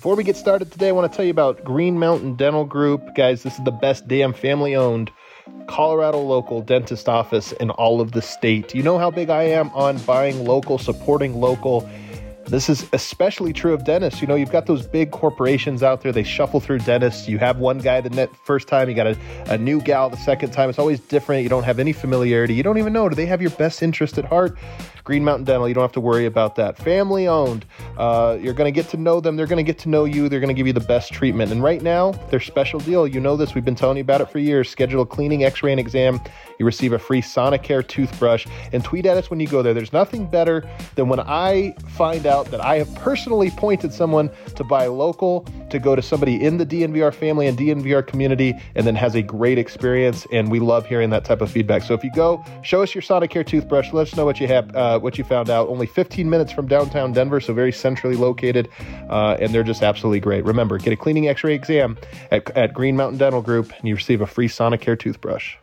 Before we get started today, I want to tell you about Green Mountain Dental Group. Guys, this is the best damn family owned Colorado local dentist office in all of the state. You know how big I am on buying local, supporting local. This is especially true of dentists. You know, you've got those big corporations out there, they shuffle through dentists. You have one guy the first time, you got a, a new gal the second time. It's always different. You don't have any familiarity. You don't even know. Do they have your best interest at heart? Green Mountain Dental, you don't have to worry about that. Family owned. Uh, you're going to get to know them. They're going to get to know you. They're going to give you the best treatment. And right now, their special deal, you know this, we've been telling you about it for years. Schedule a cleaning, x ray, and exam. You receive a free Sonicare toothbrush. And tweet at us when you go there. There's nothing better than when I find out that I have personally pointed someone to buy local, to go to somebody in the DNVR family and DNVR community, and then has a great experience. And we love hearing that type of feedback. So if you go, show us your Sonicare toothbrush. Let us know what you have. Uh, what you found out. Only 15 minutes from downtown Denver, so very centrally located, uh, and they're just absolutely great. Remember, get a cleaning X-ray exam at, at Green Mountain Dental Group, and you receive a free Sonicare toothbrush.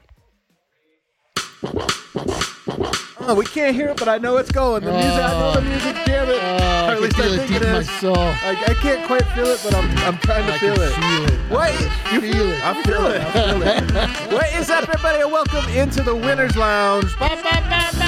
Oh, we can't hear it, but I know it's going. The music, I know the music. Oh. Damn it! Oh, I or at least can I feel it think deep it in my is. soul. I, I can't quite feel it, but I'm I'm trying to I feel can it. feel it. What? I feel it. I feel it. I feel it. what is up, everybody? And welcome into the Winners Lounge. Ba, ba, ba, ba.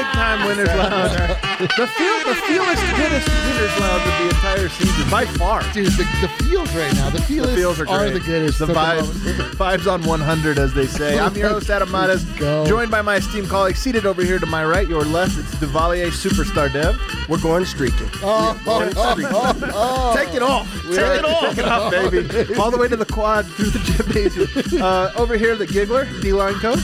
Big time Winners Lounge. the feel, the feelest, goodest Winners Lounge of the entire season by far. Dude, the, the feels right now. The feels, The feels are great. the goodest. The vibes, moment. vibes on 100, as they say. I'm your host, Adam Mares, joined by my esteemed colleague, seated over here to my right, your left, it's Duvalier Superstar Dev. We're going streaking. Oh, oh, oh, oh, oh. Take it off. Take it off. Take it off, baby. All the way to the quad through the gymnasium. Uh, over here, the giggler, D-line coach.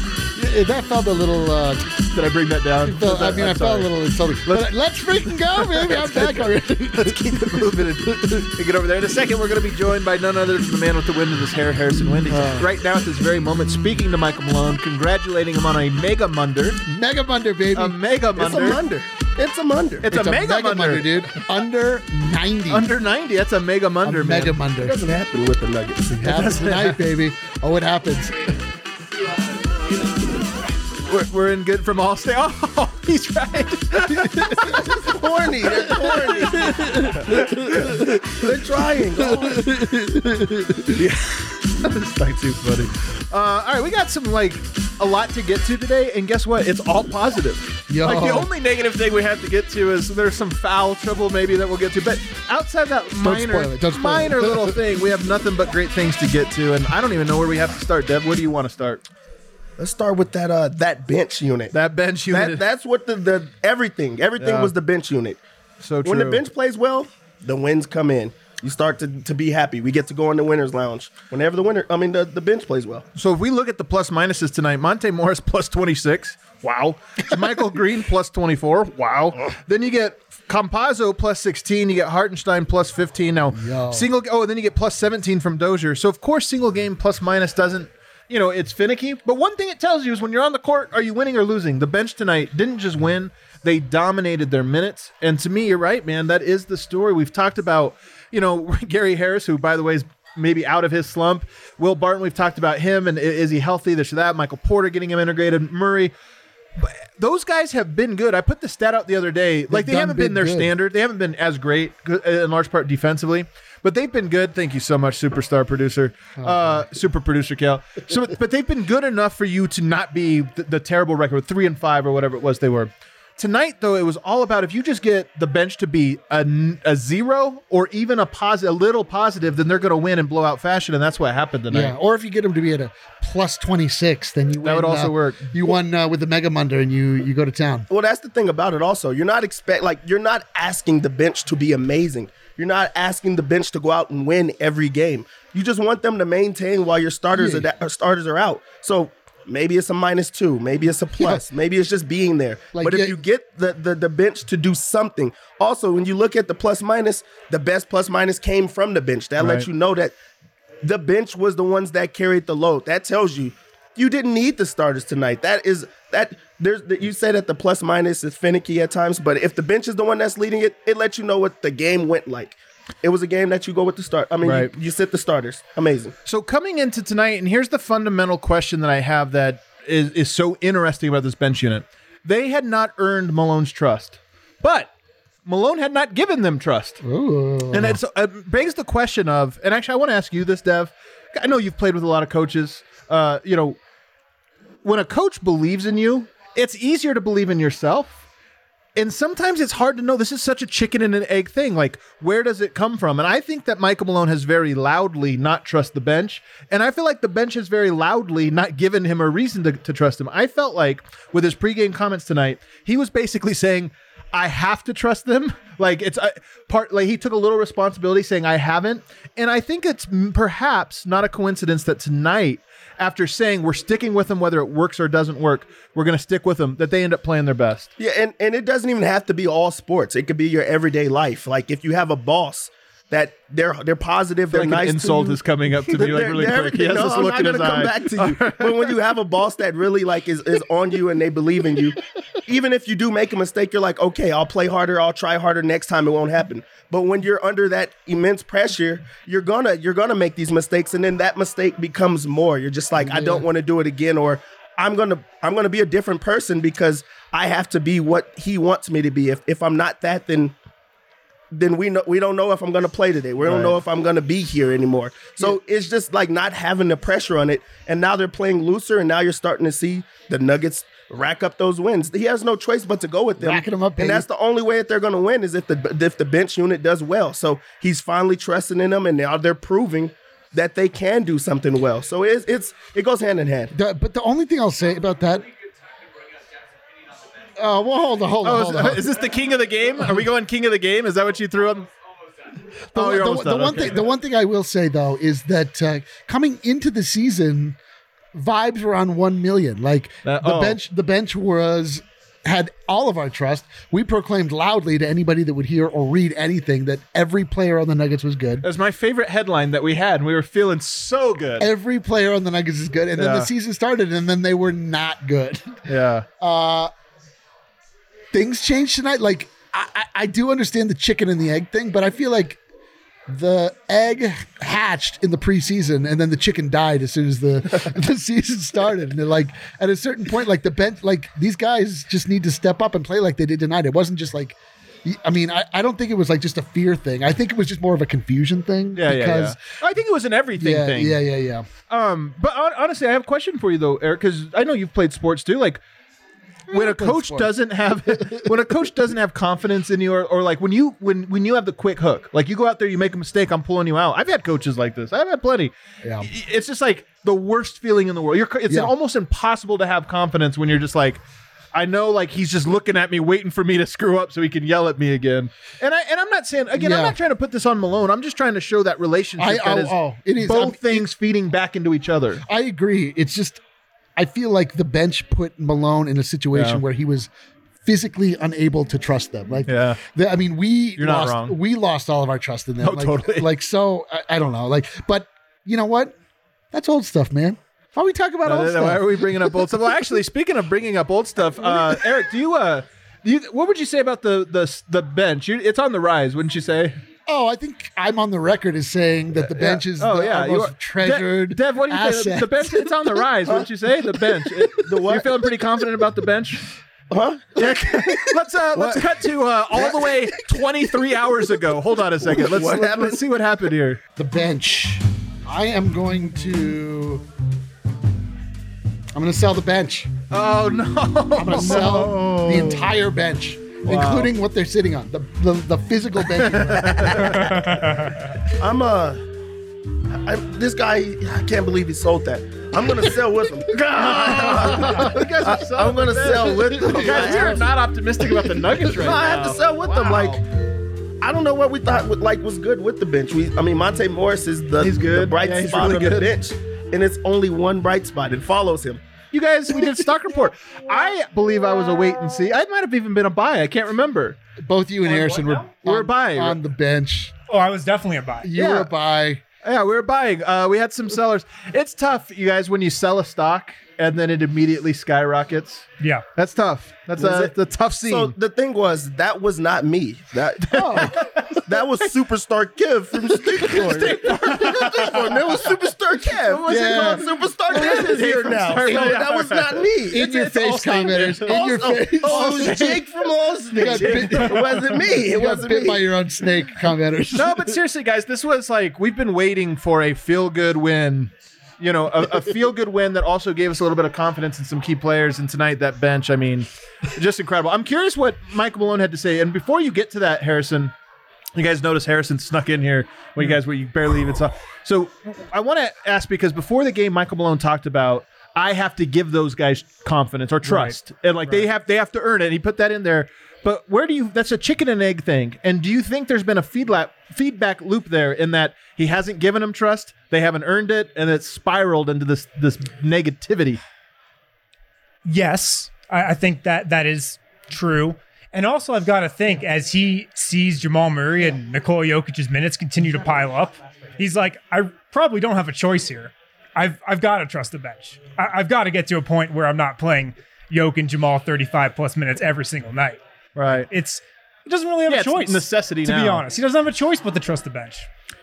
That felt a little. Uh, Did I bring that down? Felt, I mean, I I'm felt a little insulting. But let's freaking go, baby. I'm back already. Let's keep it moving and, and get over there. In a second, we're going to be joined by none other than the man with the wind in his hair, Harrison Wendy. Uh. right now, at this very moment, speaking to Michael Malone, congratulating him on a mega munder. Mega Munder, baby. A mega It's a munder. munder. It's a munder. It's, a, mega, munder. Munder, dude. Under 90. Under 90. That's a mega a munder, man. mega It Munder. doesn't happen with the Nuggets. It happens tonight, baby. Oh, it happens. We're, we're in good from all stay. Oh, he's right. horny. They're horny. They're trying. It's like too funny. Uh, all right, we got some like a lot to get to today, and guess what? It's all positive. Yo. Like the only negative thing we have to get to is there's some foul trouble maybe that we'll get to, but outside that minor, don't spoil minor little thing, we have nothing but great things to get to, and I don't even know where we have to start. Dev, where do you want to start? Let's start with that uh that bench unit. That bench unit. That, that's what the, the everything everything Yeah. was the bench unit. so true. When the bench plays well, the wins come in. You start to, to be happy. We get to go in the winners lounge whenever the winner. I mean the, the bench plays well. So if we look at the plus minuses tonight, Monte Morris plus 26. Wow. Michael Green plus 24. Wow. Then you get Campazzo plus 16. You get Hartenstein plus 15. Now, Yo. single, oh, and then you get plus 17 from Dozier. So, of course, single game plus minus doesn't, you know, it's finicky. But one thing it tells you is when you're on the court, are you winning or losing? The bench tonight didn't just win, they dominated their minutes. And to me, you're right, man. That is the story. We've talked about, you know, Gary Harris, who, by the way, is maybe out of his slump. Will Barton, we've talked about him and is he healthy? This or that. Michael Porter getting him integrated. Murray. But those guys have been good. I put the stat out the other day. like they haven't been been their good. standard. They haven't been as great in large part defensively, but they've been good. Thank you so much, superstar producer, Oh, uh, super producer Cal. So, but they've been good enough for you to not be the, the terrible record, three and five or whatever it was they were. Tonight, though, it was all about if you just get the bench to be a zero or even a positive, a little positive, then they're going to win in blowout fashion, and that's what happened tonight. Yeah, or if you get them to be at a plus twenty six, then you win, would also uh, work. You won uh, with the Mega Munder, and you you go to town. Well, that's the thing about it. Also, you're not expect like you're not asking the bench to be amazing. You're not asking the bench to go out and win every game. You just want them to maintain while your starters Yeah. are da- starters are out. So maybe it's a minus two, maybe it's a plus, maybe it's just being there. Like, but yeah- if you get the, the the bench to do something, also when you look at the plus minus, the best plus minus came from the bench. That Right. lets you know that the bench was the ones that carried the load. That tells you you didn't need the starters tonight. That is that there's you say that the plus minus is finicky at times, but if the bench is the one that's leading it, it lets you know what the game went like. It was a game that you go with the start. I mean, Right. you, you sit the starters. Amazing. So coming into tonight, and here's the fundamental question that I have that is, is so interesting about this bench unit. They had not earned Malone's trust, but Malone had not given them trust. And it's, it begs the question of, and actually, I want to ask you this, Dev. I know you've played with a lot of coaches. Uh, you know, when a coach believes in you, it's easier to believe in yourself. And sometimes it's hard to know. This is such a chicken and an egg thing. Like, where does it come from? And I think that Michael Malone has very loudly not trust the bench. And I feel like the bench has very loudly not given him a reason to, to trust him. I felt like with his pregame comments tonight, he was basically saying, I have to trust them. Like it's a part like he took a little responsibility saying I haven't. And I think it's perhaps not a coincidence that tonight after saying we're sticking with them whether it works or doesn't work, we're going to stick with them that they end up playing their best. Yeah, and, and it doesn't even have to be all sports. It could be your everyday life. Like if you have a boss that they're they're positive, they're like an nice. insult is coming up to me, like, really quick. He has this no, look I'm not gonna come eye. back to you. but when you have a boss that really like is, is on you and they believe in you, even if you do make a mistake, you're like, okay, I'll play harder, I'll try harder next time. It won't happen. But when you're under that immense pressure, you're gonna you're gonna make these mistakes, and then that mistake becomes more. You're just like, I don't want to do it again, or I'm gonna I'm gonna be a different person because I have to be what he wants me to be. If if I'm not that, then then we know we don't know if I'm gonna play today. We don't know if I'm gonna be here anymore. So it's just like not having the pressure on it. And now they're playing looser, and now you're starting to see the Nuggets rack up those wins. He has no choice but to go with them. Racking 'em up, baby. and that's the only way that they're gonna win is if the if the bench unit does well. So he's finally trusting in them, and now they're proving that they can do something well. So it's it's it goes hand in hand. The- but the only thing I'll say about that. Oh, well, hold on, hold on, Oh, hold is, on. is this the king of the game? Are we going king of the game? Is that what you threw on? The, Oh, the- the one Okay. thing, the one thing I will say though is that uh, coming into the season, vibes were on one million. Like Uh, the oh. bench, the bench was had all of our trust. We proclaimed loudly to anybody that would hear or read anything that every player on the Nuggets was good. That was my favorite headline that we had. and We were feeling so good. Every player on the Nuggets is good, and then the season started, and then they were not good. Yeah. things changed tonight. Like I, I, I do understand the chicken and the egg thing, but I feel like the egg hatched in the preseason and then the chicken died as soon as the the season started. And they're like at a certain point, like the bench, like these guys just need to step up and play like they did tonight. It wasn't just like. I mean, I, I don't think it was like just a fear thing. I think it was just more of a confusion thing. Yeah, yeah, because, yeah. I think it was an everything yeah, thing. yeah, yeah, yeah. Um, but hon- honestly, I have a question for you though, Eric, because I know you've played sports too. Like, when a coach doesn't have when a coach doesn't have confidence in you, or, or like when you when when you have the quick hook, like you go out there, you make a mistake, I'm pulling you out. I've had coaches like this. I've had plenty. Yeah. It's just like the worst feeling in the world. You're, it's Yeah. almost impossible to have confidence when you're just like. I know, like he's just looking at me, waiting for me to screw up so he can yell at me again. And I and I'm not saying again, I'm not trying to put this on Malone. I'm just trying to show that relationship I- that oh, is oh, it is. both I'm- things feeding back into each other. I agree. It's just I feel like the bench put Malone in a situation Yeah. where he was physically unable to trust them. Like, Yeah. the- I mean, we You're not lost, wrong. we lost all of our trust in them. Oh, like, totally. Like, so I, I don't know. Like, but you know what? That's old stuff, man. Why we talk about No, old no, stuff? Why are we bringing up old stuff? Well, actually, speaking of bringing up old stuff, uh, Eric, do you, uh, do you, what would you say about the the the bench? You, it's on the rise, wouldn't you say? Oh, I think I'm on the record as saying that the bench is Oh the, yeah, most are- treasured. Dev, Dev, what do you say? asset. The bench, it's on the rise, wouldn't you say? The bench. It- You're feeling pretty confident about the bench. Huh? Yeah, let's uh, let's cut to uh, all the way 23 hours ago. Hold on a second. Let's What let, happened? us see what happened here. the bench. I am going to. I'm going to sell the bench. Oh no! I'm going to sell the entire bench, including what they're sitting on, the the, the physical bench. I'm uh, this guy, I can't believe he sold that. I'm gonna sell with him. I, am gonna sell with them. Guys, we are not optimistic about the Nuggets right no, now. I have to sell with them. Like, I don't know what we thought like was good with the bench. We, I mean, Monte Morris is the, He's good. the bright Yeah, he's spot really on the good. bench, and it's only one bright spot. It follows him. You guys, we did stock report. I believe I was a wait and see. I might have even been a buy. I can't remember. Both you and Harrison were We were on, buying. on the bench. Oh, I was definitely a buy. You Yeah. were a buy. Yeah, we were buying. Uh, we had some sellers. It's tough, you guys, when you sell a stock and then it immediately skyrockets. Yeah. That's tough. That's Was a, it? the tough scene. So the thing was, that was not me. That that was Superstar Kev from State Farm. State Farm. That was Superstar Kev. was it Yeah. called? Superstar Kev is here now. So that was not me. In your face commenters. In your Oh, face. oh, it was Jake from Austin. You It wasn't me. It wasn't bit me. by your own snake commenters. no, but seriously, guys, this was like we've been waiting for a feel good win. You know, a, a feel good win that also gave us a little bit of confidence in some key players. And tonight, that bench, I mean, just incredible. I'm curious what Michael Malone had to say. And before you get to that, Harrison, you guys notice Harrison snuck in here when you guys were you barely even saw. So I want to ask because before the game, Michael Malone talked about I have to give those guys confidence or trust, and like they have they have to earn it. And he put that in there. But where do you? That's a chicken and egg thing. And do you think there's been a feedback feedback loop there in that he hasn't given them trust, they haven't earned it, and it's spiraled into this this negativity? Yes, I, I think that that is true. And also, I've got to think as he sees Jamal Murray and Nikola Jokic's minutes continue to pile up, he's like, I probably don't have a choice here. I've I've got to trust the bench. I, I've got to get to a point where I'm not playing Jokic and Jamal 35 plus minutes every single night. Right. It's he doesn't really have Yeah, a it's choice. necessity to be honest. He doesn't have a choice but to trust the bench.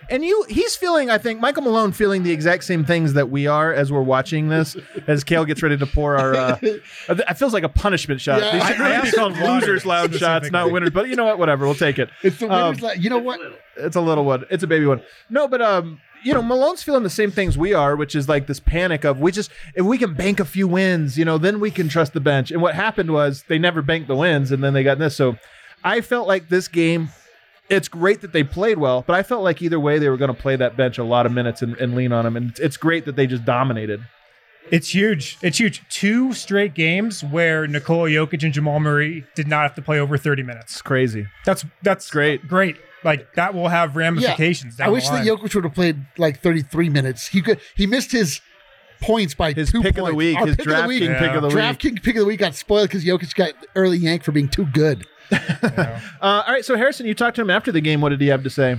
And you, he's feeling, I think, Michael Malone feeling the exact same things that we are as we're watching this, as Kale gets ready to pour our. Uh, it feels like a punishment shot. Yeah, These should I- I really be called losers' loud shots, not winners. But you know what? Whatever. We'll take it. It's the Um, winner's la- You know what? It's a little one. It's a baby one. No, but um, you know, Malone's feeling the same things we are, which is like this panic of we just if we can bank a few wins, you know, then we can trust the bench. And what happened was they never banked the wins, and then they got this. So I felt like this game. It's great that they played well, but I felt like either way they were going to play that bench a lot of minutes and, and lean on them. And it's- it's great that they just dominated. It's huge. It's huge. Two straight games where Nikola Jokic and Jamal Murray did not have to play over 30 minutes. It's crazy. That's that's great. Great. Like that will have Yeah. ramifications. I wish that line. Jokic would have played like 33 minutes. He could. He missed his points by His two pick of the week, Our his pick draft week- king pick of the week. Draft king pick of the week got spoiled because Jokic got early yank for being too good. Uh, all right, so Harrison, you talked to him after the game. What did he have to say?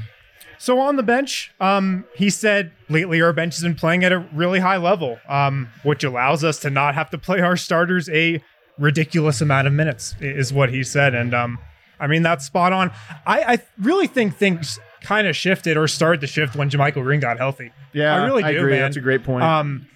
So on the bench, um, he said lately our bench has been playing at a really high level, um, which allows us to not have to play our starters a ridiculous amount of minutes, is what he said. And um, I mean that's spot on. I, I really think things kind of shifted or started to shift when JaMychal Green got healthy. Yeah, I really do, I agree. man. That's a great point. Um,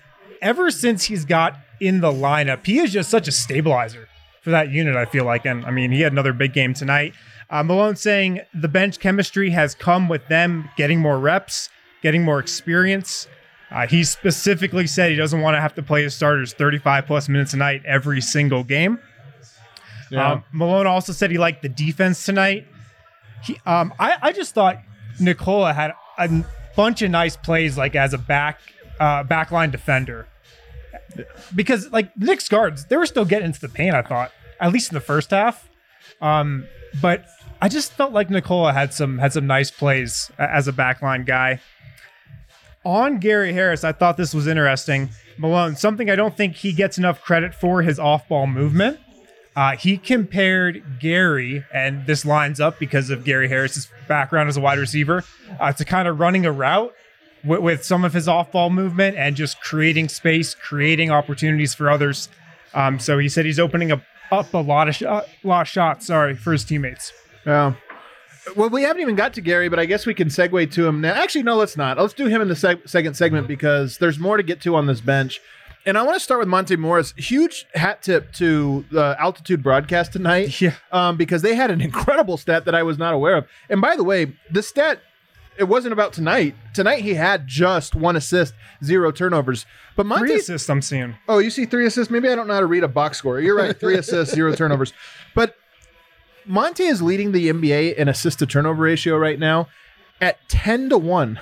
ever since he's got in the lineup, he is just such a stabilizer for that unit. I feel like, and I mean, he had another big game tonight. Uh, Malone saying the bench chemistry has come with them getting more reps, getting more experience. Uh, he specifically said he doesn't want to have to play his starters 35 plus minutes a night every single game. Yeah. Um, Malone also said he liked the defense tonight. He, um, I, I just thought Nikola had a bunch of nice plays, like as a back uh, backline defender. Because like Knicks guards, they were still getting into the paint. I thought, at least in the first half. Um, but I just felt like Nikola had some had some nice plays as a backline guy. On Gary Harris, I thought this was interesting. Malone, something I don't think he gets enough credit for his off-ball movement. Uh, he compared Gary, and this lines up because of Gary Harris's background as a wide receiver, uh, to kind of running a route with, with some of his off ball movement and just creating space, creating opportunities for others. Um, so he said he's opening up, up a lot of shot, lot of shots. Sorry for his teammates. Yeah. Well, we haven't even got to Gary, but I guess we can segue to him now. Actually, no, let's not. Let's do him in the seg- second segment because there's more to get to on this bench. And I want to start with Monte Morris. Huge hat tip to the Altitude broadcast tonight. Yeah. Um, because they had an incredible stat that I was not aware of. And by the way, the stat it wasn't about tonight. Tonight he had just one assist, zero turnovers. But Monte, Three assists I'm seeing. oh, you see three assists. Maybe I don't know how to read a box score. You're right, three assists, zero turnovers. But Monte is leading the NBA in assist to turnover ratio right now at ten to one.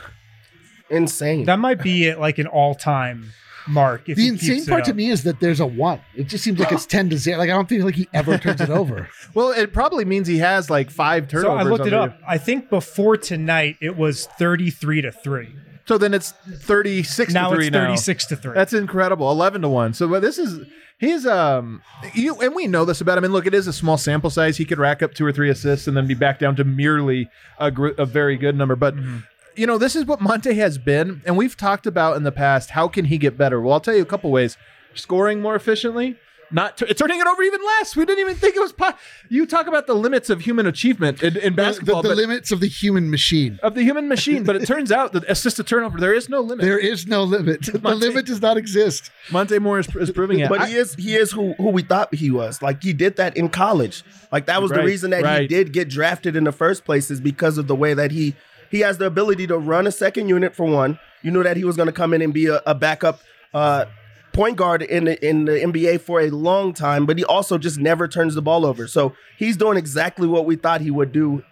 Insane. That might be at like an all-time mark. If the he insane keeps it part to me is that there's a one. It just seems like it's ten to zero. Like I don't think like he ever turns it over. Well, it probably means he has like five So turnovers. I looked on it the- up. I think before tonight it was 33 to 3. So then it's 36 Now to 3 it's now. 36 to 3. That's incredible. 11 to 1. So but this is he's um you and we know this about him. And look, it is a small sample size. He could rack up two or three assists and then be back down to merely a, gr- a very good number. But Mm-hmm. You know, this is what Monte has been, and we've talked about in the past. How can he get better? Well, I'll tell you a couple ways: scoring more efficiently, not t- turning it over even less. We didn't even think it was. Po- you talk about the limits of human achievement in, in The, basketball, the but- limits of the human machine. of the human machine. But it turns out that assist to turnover, there is no limit. There is no limit. The limit does not exist. Monte Morris, is proving it. But I- he is he is who who we thought he was. Like he did that in college. Like that was Right, the reason that he did get drafted in the first place is because of the way that he he has the ability to run a second unit for one. You knew that he was going to come in and be a, a backup uh, point guard in the, in the NBA for a long time, but he also just never turns the ball over. So he's doing exactly what we thought he would do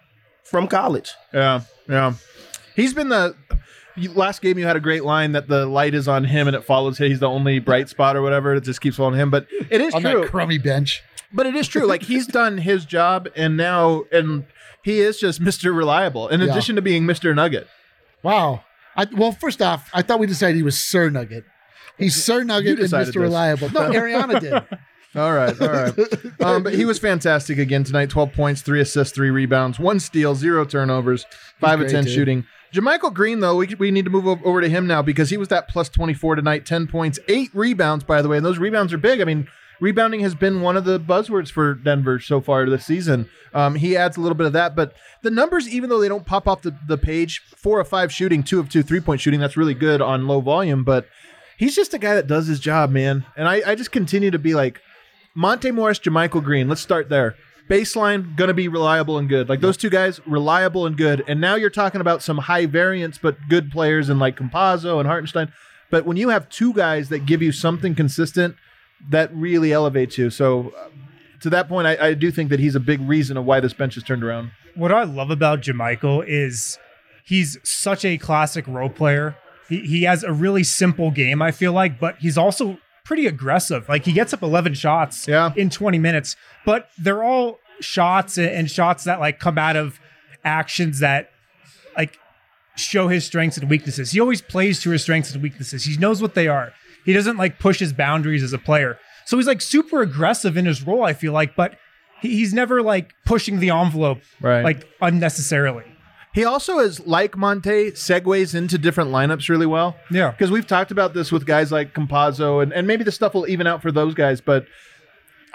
from college. Yeah, yeah. He's been the last game. You had a great line that the light is on him and it follows him. He's the only bright spot or whatever. It just keeps following him. But it is On true. that crummy bench. but it is true. Like he's done his job, and now and he is just Mister Reliable. In Yeah. addition to being Mister Nugget. Wow. I, well, first off, I thought we decided he was Sir Nugget. He's Sir Nugget and Mr. this. Reliable. No, Ariana did. All right, all right. Um, but he was fantastic again tonight. Twelve points, three assists, three rebounds, one steal, zero turnovers, five of ten dude. shooting. JaMychal Green, though, we, we need to move over to him now because he was that plus 24 tonight, 10 points, eight rebounds, by the way. And those rebounds are big. I mean, rebounding has been one of the buzzwords for Denver so far this season. Um, he adds a little bit of that. But the numbers, even though they don't pop off the, the page, four of five shooting, two of two three point shooting, that's really good on low volume. But he's just a guy that does his job, man. And I, I just continue to be like, Monte Morris, JaMychal Green. Let's start there. Baseline gonna be reliable and good. Like those two guys, reliable and good. And now you're talking about some high variance but good players in like Campazzo and Hartenstein. But when you have two guys that give you something consistent, that really elevates you. So uh, to that point, I, I do think that he's a big reason of why this bench has turned around. what I love about JaMychal is he's such a classic role player. He, he has a really simple game, I feel like, but he's also pretty aggressive. Like he gets up 11 shots Yeah. in 20 minutes, but they're all shots and, and shots that like come out of actions that like show his strengths and weaknesses. He always plays to his strengths and weaknesses. He knows what they are. He doesn't like push his boundaries as a player. So he's like super aggressive in his role, I feel like, but he's never like pushing the envelope Right. like unnecessarily. He also is like Monte, segues into different lineups really well. Yeah. Because we've talked about this with guys like Campazzo, and, and maybe the stuff will even out for those guys, but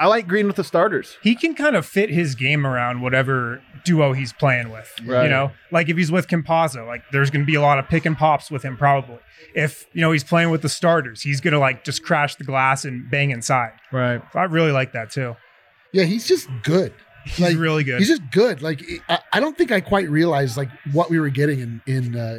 I like Green with the starters. He can kind of fit his game around whatever duo he's playing with. Right. You know, like if he's with Campazzo, like there's going to be a lot of pick and pops with him probably. If, you know, he's playing with the starters, he's going to like just crash the glass and bang inside. Right. I really like that too. Yeah, he's just good. He's like, really good. He's just good. Like I, I don't think I quite realized like what we were getting in in uh,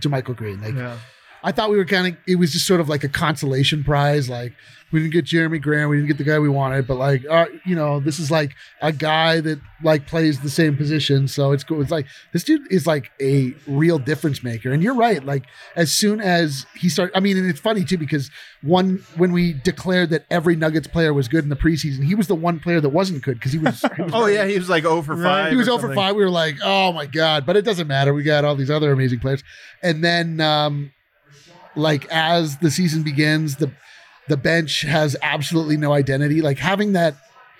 JaMychal Green. Like Yeah. I thought we were kind of it was just sort of like a consolation prize. Like we didn't get Jerami Grant, we didn't get the guy we wanted, but like uh, you know this is like a guy that like plays the same position, so it's cool. It's like this dude is like a real difference maker. And you're right. Like as soon as he started, I mean, and it's funny too because one when we declared that every Nuggets player was good in the preseason, he was the one player that wasn't good because he was. He was Oh, yeah. He was like 0 for 5. he was or over five. We were like, oh my god, but it doesn't matter. We got all these other amazing players, and then um, like as the season begins, the the bench has absolutely no identity. Like having that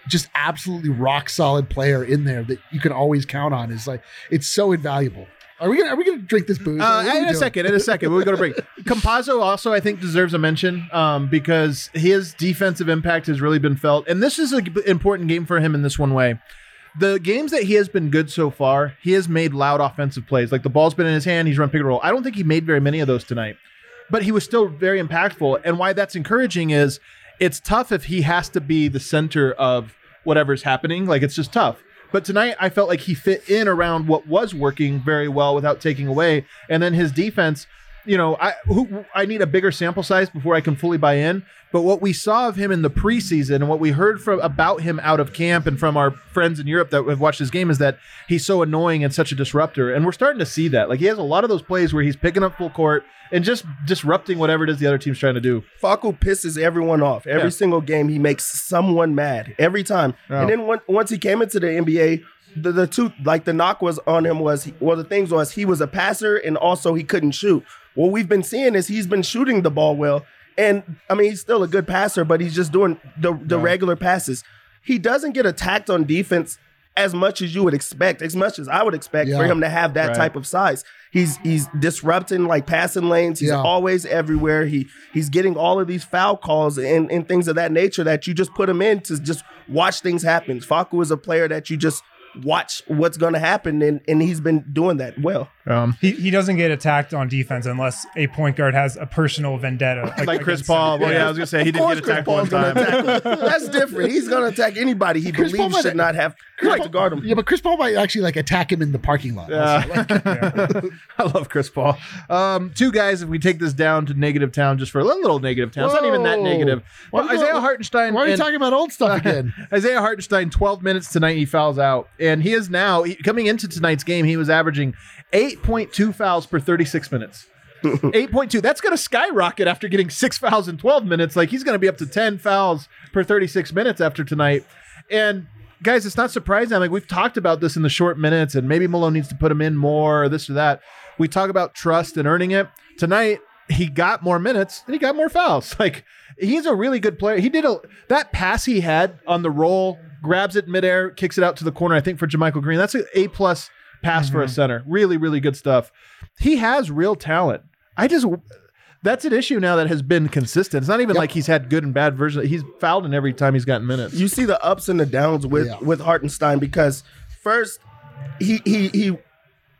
just absolutely rock solid player in there that you can always count on is like it's so invaluable. Are we gonna are we gonna drink this booze? Uh, What are we in a doing? second, in a second, we're gonna break. Campazzo also, I think, deserves a mention um, because his defensive impact has really been felt, and this is an important game for him in this one way. The games that he has been good so far, he has made loud offensive plays. Like the ball's been in his hand, he's run pick and roll. I don't think he made very many of those tonight, but he was still very impactful. And why that's encouraging is it's tough if he has to be the center of whatever's happening. Like it's just tough. But tonight, I felt like he fit in around what was working very well without taking away. And then his defense, you know, I who, I need a bigger sample size before I can fully buy in. But what we saw of him in the preseason and what we heard from about him out of camp and from our friends in Europe that have watched his game is that he's so annoying and such a disruptor. And we're starting to see that. Like he has a lot of those plays where he's picking up full court and just disrupting whatever it is the other team's trying to do. Facu pisses everyone off. Every Yeah. single game, he makes someone mad every time. Yeah. And then when, once he came into the NBA, the, the two like the knock was on him was well the things was he was a passer and also he couldn't shoot. What we've been seeing is he's been shooting the ball well, and I mean he's still a good passer, but he's just doing the the regular passes. He doesn't get attacked on defense as much as you would expect, as much as I would expect for him to have that Right. type of size. He's he's disrupting like passing lanes. He's Yeah. always everywhere. He he's getting all of these foul calls and, and things of that nature that you just put him in to just watch things happen. Facu is a player that you just watch what's going to happen, and and he's been doing that well. Um, He, he doesn't get attacked on defense unless a point guard has a personal vendetta. ag- like Chris against him. Paul. Well, yeah, I was gonna say he Of didn't course, get Chris attacked one Paul's gonna time. attack. That's different. He's going to attack anybody he Chris believes might- should not have right to guard him. Yeah, but Chris Paul might actually like attack him in the parking lot. Yeah, I love Chris Paul. Um, two guys, if we take this down to negative town just for a little, little negative town, it's not even that negative. Why Well, we go- Isaiah Hartenstein. Why are you and- talking about old stuff again? Isaiah Hartenstein, 12 minutes tonight, he fouls out. And he is now, he, coming into tonight's game, he was averaging 8.2 fouls per 36 minutes. 8.2. That's going to skyrocket after getting six fouls in 12 minutes. Like he's going to be up to 10 fouls per 36 minutes after tonight. And guys, it's not surprising. Like we've talked about this in the short minutes, and maybe Malone needs to put him in more or this or that. We talk about trust and earning it. Tonight, he got more minutes and he got more fouls. Like he's a really good player. He did a that pass he had on the roll, grabs it midair, kicks it out to the corner. I think for JaMychal Green, that's an A plus pass for a mm-hmm. center. Really, really good stuff. He has real talent. I just that's an issue now that has been consistent. It's not even like he's had good and bad versions. He's fouled in every time he's gotten minutes. you see the ups and the downs with Yeah. with Hartenstein because first he he he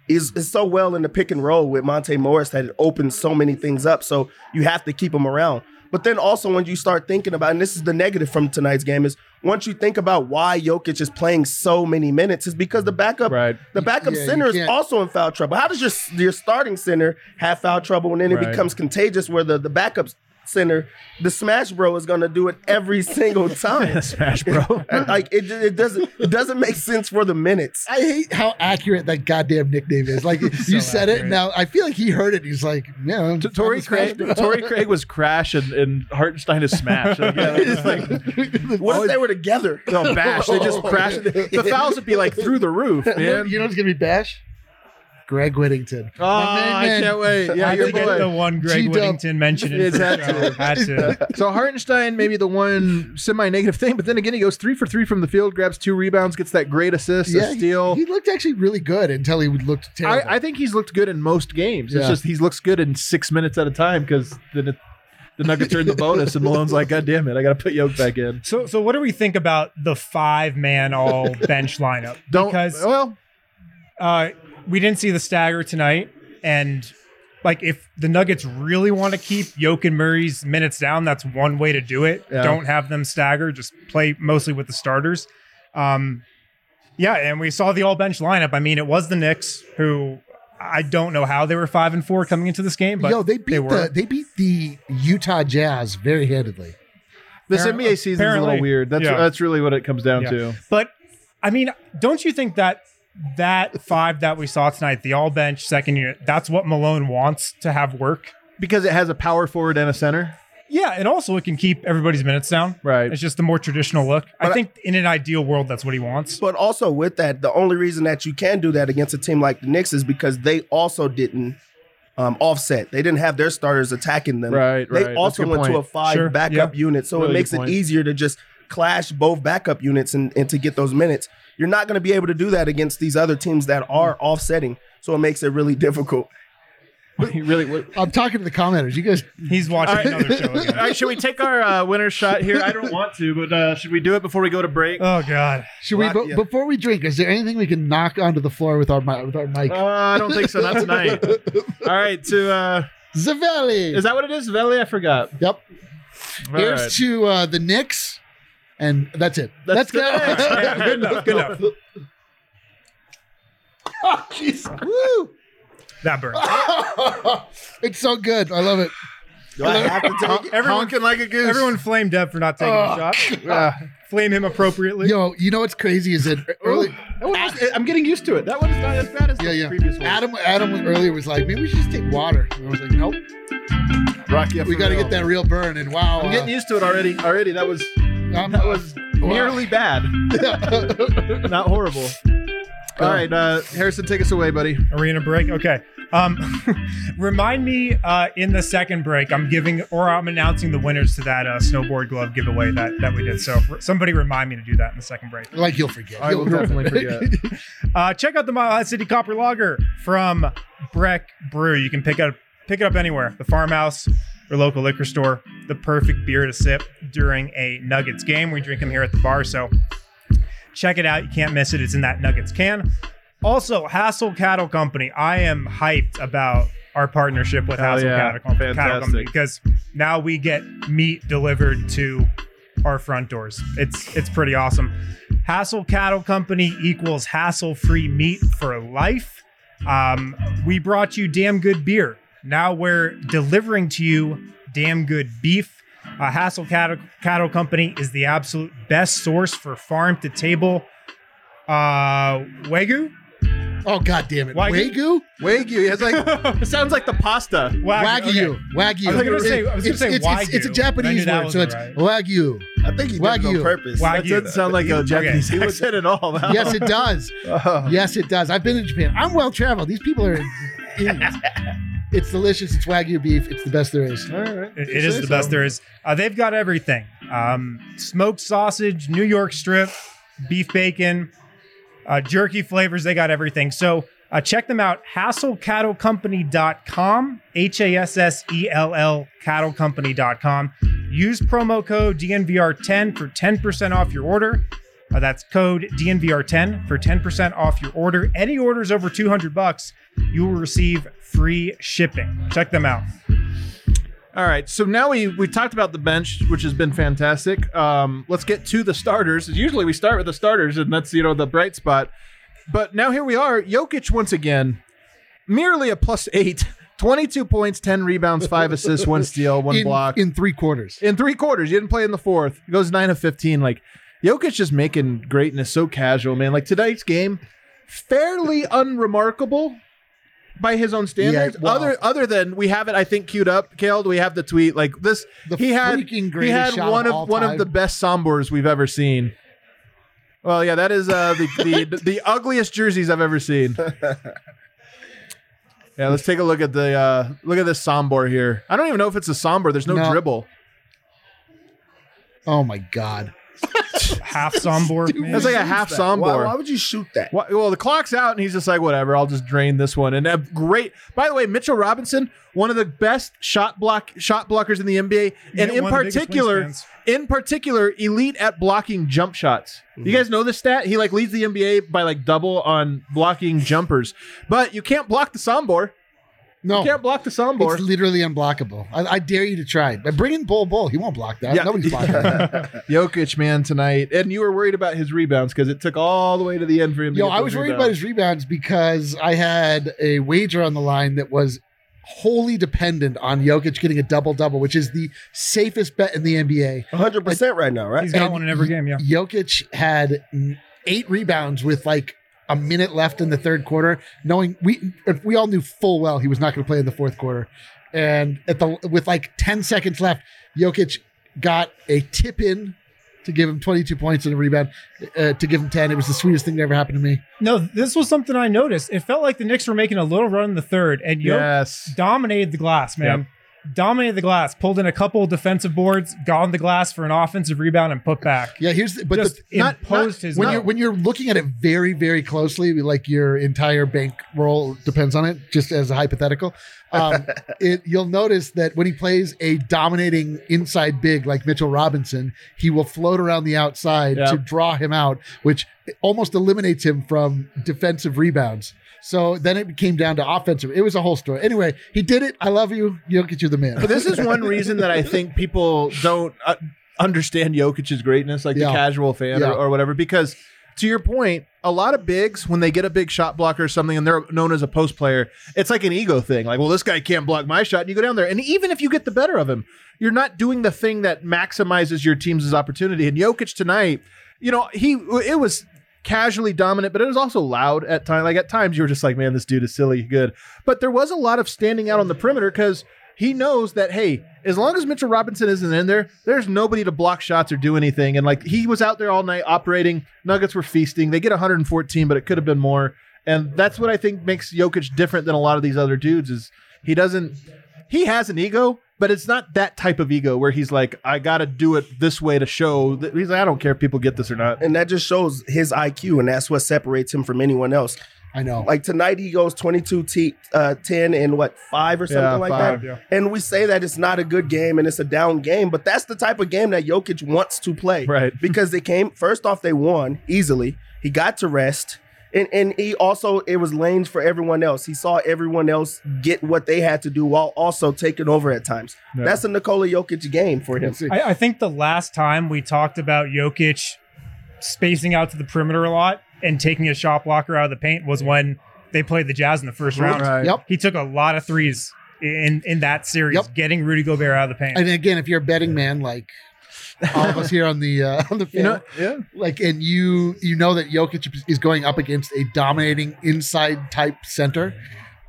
is, is so well in the pick and roll with Monte Morris that it opens so many things up. So you have to keep him around. But then also when you start thinking about, and this is the negative from tonight's game, is once you think about why Jokic is playing so many minutes, is because the backup Right. the backup Yeah, center is also in foul trouble. How does your your starting center have foul trouble and then it Right. becomes contagious where the, the backup center, the smash bro is gonna do it every single time. Smash, bro. like it, it doesn't it doesn't make sense for the minutes. I hate how accurate that goddamn nickname is. Like you said it, now I feel like he heard it. He's like, yeah, T- Torrey Craig, Torrey Craig was crash and, and Hartenstein is smash. Like, yeah, it's like What if they were together? no bash. They just oh. crash. The fouls would be like through the roof, you know man. what's gonna be Bash? Greg Whittington. Oh, I can't wait. Yeah, I your had to get the one Greg G-Dub. Whittington mentioned. It's in had to. Had to. So Hartenstein, maybe the one semi-negative thing, but then again, he goes three for three from the field, grabs two rebounds, gets that great assist, Yeah, a he- steal. He, looked actually really good until he looked terrible. I, I think he's looked good in most games. It's Yeah. just he looks good in six minutes at a time because then it, the Nuggets earn the bonus, and Malone's like, God damn it, I got to put Yoke back in. So, so what do we think about the five man all bench lineup? Don't because well, uh, we didn't see the stagger tonight, and like if the Nuggets really want to keep Yoke and Murray's minutes down, that's one way to do it. Yeah. Don't have them stagger; just play mostly with the starters. Um, yeah, and we saw the all bench lineup. I mean, it was the Knicks who. I don't know how they were five and four coming into this game, but Yo, they beat were. the they beat the Utah Jazz very handedly. this Apparently- NBA season's a little weird. That's yeah. that's really what it comes down Yeah. to. But I mean, don't you think that that five that we saw tonight, the all bench second unit, that's what Malone wants to have work? Because it has a power forward and a center. Yeah, and also it can keep everybody's minutes down. Right. It's just the more traditional look. I But I- think in an ideal world, that's what he wants. But also with that, the only reason that you can do that against a team like the Knicks is because they also didn't um, offset. They didn't have their starters attacking them. Right, They right. That's a also good went to a five Sure, backup yeah. unit, so Really it makes it easier to just clash both backup units and, and to get those minutes. You're not going to be able to do that against these other teams that are offsetting. So it makes it really difficult. He really. What, I'm talking to the commenters. You guys, He's watching All right. another show All again. right, should we take our uh, winner shot here? I don't want to, but uh, should we do it before we go to break? Oh God. should we? Lock- But yeah. before we drink, is there anything we can knock onto the floor with our mi- with our mic? Uh, I don't think so. Not tonight. All right, to uh, Zavelli. is that what it is, Zavelli, I forgot. Yep. All Here's right. to uh, the Knicks, and that's it. That's Let's go. the Knicks. Good enough. Good enough. Woo! That burns. it's so good. I love it. Do I have to take it? Everyone, Honking like a goose. everyone flamed Dev for not taking Oh, the shot. Flame him appropriately. Yo, you know what's crazy is that early. That was- I'm getting used to it. That one's not as bad as Yeah, the yeah. previous one. Adam, Adam earlier was like, maybe we should just take water. And I was like, nope. Rocky, we got to get that real burn. And wow, I'm getting uh, used to it already. Already, that was I'm- that was nearly bad, not horrible. All right, uh, Harrison, take us away, buddy. Arena break. Okay. Um, remind me uh, in the second break. I'm giving or I'm announcing the winners to that uh, snowboard glove giveaway that that we did. So r- somebody remind me to do that in the second break. like you'll forget. I will You'll- definitely forget. Uh, check out the Mile High City Copper Lager from Breck Brew. You can pick up pick it up anywhere. The farmhouse or local liquor store. The perfect beer to sip during a Nuggets game. We drink them here at the bar, so check it out. You can't miss it. It's in that Nuggets can. Also, Hassell Cattle Company. I am hyped about our partnership with Hell Hassell yeah. Cattle, Com- Cattle Company because now we get meat delivered to our front doors. It's it's pretty awesome. Hassell Cattle Company equals hassle-free meat for life. Um, we brought you damn good beer. Now we're delivering to you damn good beef. Uh, Hassell Cattle, Cattle Company is the absolute best source for farm to table uh, wagyu. Oh god damn it! Wagyu? Wagyu, Wagyu. It's like it sounds like the pasta. Wagyu. wagyu, okay. wagyu. I was gonna say- I was gonna It's- say it's, it's, it's a Japanese word, so it's wasn't wagyu. I think he did it Wagyu. on purpose. Wagyu. That doesn't sound like a Japanese Okay. accent at all. Yes, it does. Oh. Yes, it does. I've been in Japan. I'm well traveled. These people are. idiots. it's delicious. It's wagyu beef. It's the best there is. All right. It- it is the best there is. Uh, they've got everything: um, smoked sausage, New York strip, beef bacon, uh, jerky flavors. They got everything. So uh, check them out. HassellCattleCompany.com. H A S S E L L CattleCompany.com. Use promo code DNVR10 for 10% off your order. Uh, that's code DNVR10 for 10% off your order. Any orders over 200 bucks, you will receive free shipping. Check them out. All right, so now we we talked about the bench, which has been fantastic. Um, let's get to the starters. Usually we start with the starters, and that's you know the bright spot. But now here we are. Jokic once again, merely a plus eight, 22 points, 10 rebounds, five assists, one steal, one in, block in three quarters. in three quarters. You didn't play in the fourth. He goes nine of 15. Like Jokic just making greatness so casual, man. Like tonight's game, fairly unremarkable by his own standards. well- other other than we have it, I think queued up. Kale, do we have the tweet? Like this, The he had he had one of of one of the best sombors we've ever seen. Well, yeah, that is uh, the, the the ugliest jerseys I've ever seen. Yeah, let's take a look at the uh, look at this sombor here. I don't even know if it's a sombor. There's no, No. dribble. Oh my god. Half sombor. man. That's like a half Why, sombor. why would you shoot that? Why- Well, the clock's out, and he's just like, whatever. I'll just drain this one. And uh, great. By the way, Mitchell Robinson, one of the best shot block shot blockers in the NBA, and Yeah, in one of the biggest particular, wingspans. in particular, elite at blocking jump shots. Mm-hmm. You guys know this stat? He like leads the NBA by like double on blocking jumpers. But you can't block the sombor. No, You can't block the sombor. it's literally unblockable. I, I dare you to try. But bring in Bol Bol. He won't block that. Yeah. Nobody's blocking that. Jokic, man, tonight. And you were worried about his rebounds because it took all the way to the end for him. to Yo, I those was worried rebounds. about his rebounds because I had a wager on the line that was wholly dependent on Jokic getting a double double, which is the safest bet in the NBA. 100% right now, right? He's got And one in every game. Yeah. Jokic had eight rebounds with like a minute left in the third quarter, knowing we if we all knew full well he was not going to play in the fourth quarter. And at the with like 10 seconds left, Jokic got a tip in to give him 22 points and a rebound uh, to give him 10. It was the sweetest thing that ever happened to me. No, this was something I noticed. It felt like the Knicks were making a little run in the third, and Jokic Yes. dominated the glass, man. Dominated the glass, pulled in a couple defensive boards, got on the glass for an offensive rebound, and put back. Yeah, here's the, but Just the, not, imposed not- his when will. you're when you're looking at it very very closely, like your entire bank roll depends on it. Just as a hypothetical, um, it you'll notice that when he plays a dominating inside big like Mitchell Robinson, he will float around the outside Yeah. to draw him out, which almost eliminates him from defensive rebounds. So then it came down to offensive. It was a whole story. Anyway, he did it. I love you. Jokic, You'll get you the man. But this is one reason that I think people don't uh, understand Jokic's greatness, like Yeah. the casual fan Yeah. or, or whatever, because to your point, a lot of bigs when they get a big shot blocker or something, and they're known as a post player, it's like an ego thing. Like, well, this guy can't block my shot, and you go down there, and even if you get the better of him, you're not doing the thing that maximizes your team's opportunity. And Jokic tonight, you know, he it was casually dominant, but it was also loud at times. Like at times, you were just like, man, this dude is silly good. But there was a lot of standing out on the perimeter because he knows that hey, as long as Mitchell Robinson isn't in there, there's nobody to block shots or do anything. And like he was out there all night operating. Nuggets were feasting. They get 114, but it could have been more. And that's what I think makes Jokic different than a lot of these other dudes. Is he doesn't he has an ego, but it's not that type of ego where he's like, I got to do it this way to show that he's like, I don't care if people get this or not. And that just shows his IQ, and that's what separates him from anyone else. I know. Like tonight, he goes 22 t- uh, 10 and what, five or something Yeah, like five, that. yeah. And we say that it's not a good game and it's a down game, but that's the type of game that Jokic wants to play. Right. Because they came, first off, they won easily. He got to rest. And, and he also, it was lanes for everyone else. He saw everyone else get what they had to do while also taking over at times. That's a Nikola Jokic game for him. I, I think the last time we talked about Jokic spacing out to the perimeter a lot and taking a shot blocker out of the paint was when they played the Jazz in the first round. Right. Yep. He took a lot of threes in in that series, Yep. getting Rudy Gobert out of the paint. And again, if you're a betting man, like all of us here on the uh, on the You know, yeah. like, and you you know that Jokic is going up against a dominating inside type center,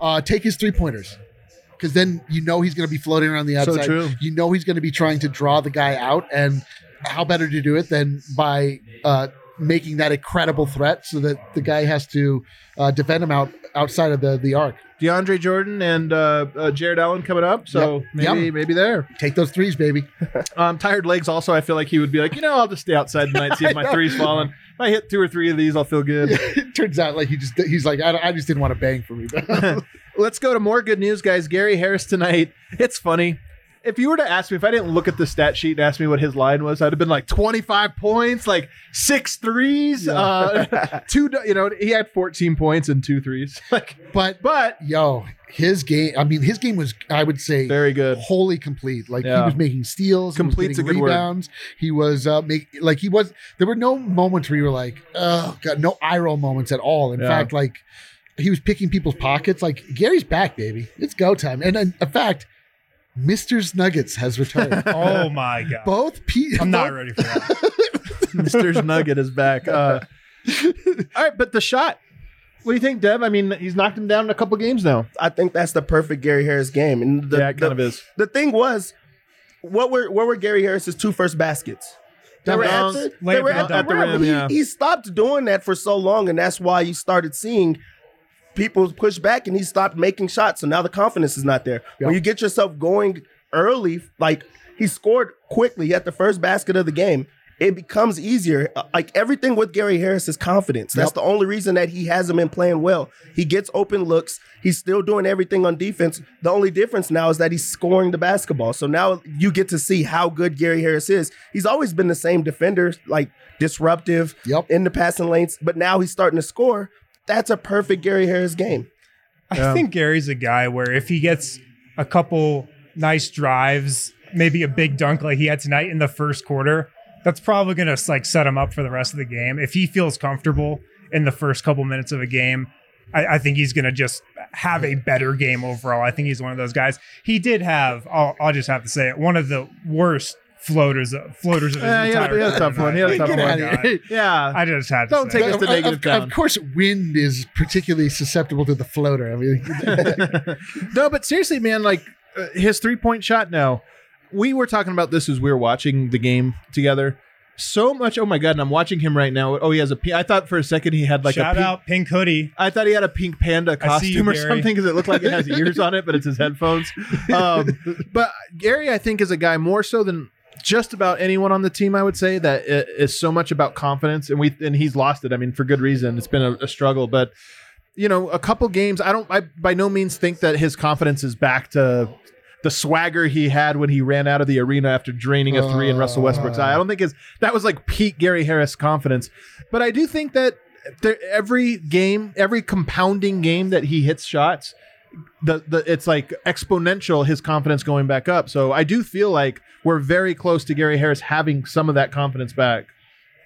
uh, take his three pointers. Because then you know he's going to be floating around the So outside. true. You know he's going to be trying to draw the guy out, and how better to do it than by uh, making that a credible threat, so that the guy has to uh, defend him out outside of the the arc. DeAndre Jordan and uh, uh, Jarrett Allen coming up, so Yep. maybe Yep. maybe there. Take those threes, baby. Um, tired legs. Also, I feel like he would be like, you know, I'll just stay outside tonight, see if my threes falling. If I hit two or three of these, I'll feel good. it turns out like he just he's like I, I just didn't want to bang for me. Let's go to more good news, guys. Gary Harris tonight. It's funny. If you were to ask me, if I didn't look at the stat sheet and ask me what his line was, I'd have been like 25 points, like six threes, uh, two, you know, he had 14 points and two threes. Like, but but yo, his game. I mean, his game was I would say very good. wholly complete. Like he was making steals, Complete's he was good word. rebounds. He was uh, make like he was. There were no moments where you were like, oh god, no eye roll moments at all. In Yeah. fact, like he was picking people's pockets. Like Gary's back, baby. It's go time. And in fact, Mister's Nuggets has returned. oh my god! both P- I'm not both- ready for that. Mr. Nugget is back. Uh, all right, but the shot. What do you think, Dev? I mean, he's knocked him down in a couple games now. I think that's the perfect Gary Harris game. And the, yeah, it kind the- of is. the thing was, what were what were Gary Harris's two first baskets? They were, at the, they were at at the rim. rim, He- yeah. he, stopped doing that for so long, and that's why you started seeing people push back, and he stopped making shots. So now the confidence is not there. When you get yourself going early, like he scored quickly at the first basket of the game. It becomes easier. Uh, Like everything with Gary Harris is confidence. That's the only reason that he hasn't been playing well. He gets open looks. He's still doing everything on defense. The only difference now is that he's scoring the basketball. So now you get to see how good Gary Harris is. He's always been the same defender, like disruptive Yep. in the passing lanes, but now he's starting to score. That's a perfect Gary Harris game. I think Gary's a guy where if he gets a couple nice drives, maybe a big dunk like he had tonight in the first quarter, that's probably gonna like set him up for the rest of the game. If he feels comfortable in the first couple minutes of a game, I, I think he's gonna just have a better game overall. I think he's one of those guys. He did have, I'll, I'll just have to say it, one of the worst floaters floaters of his Yeah, he had, entire he had a tough one. He had a tough one. Yeah. I just had to Don't say take us to negative of, down. of course, wind is particularly susceptible to the floater. I mean, no, but seriously, man, like uh, his three point shot now. We were talking about this as we were watching the game together. So much. Oh my god! And I'm watching him right now. Oh, he has a. pi- I thought for a second he had like Shout a pink, out Pink Hoodie. I thought he had a pink panda I see you, costume or Gary. something because it looked like it has ears on it, but it's his headphones. Um, but Gary, I think, is a guy more so than just about anyone on the team. I would say that i- so much about confidence, and we and he's lost it. I mean, for good reason. It's been a, a struggle, but you know, a couple games. I don't. I by no means think that his confidence is back to the swagger he had when he ran out of the arena after draining a three in Russell Westbrook's eye. I don't think is that was like peak Gary Harris confidence, but I do think that every game, every compounding game that he hits shots, the the it's like exponential his confidence going back up. So I do feel like we're very close to Gary Harris having some of that confidence back.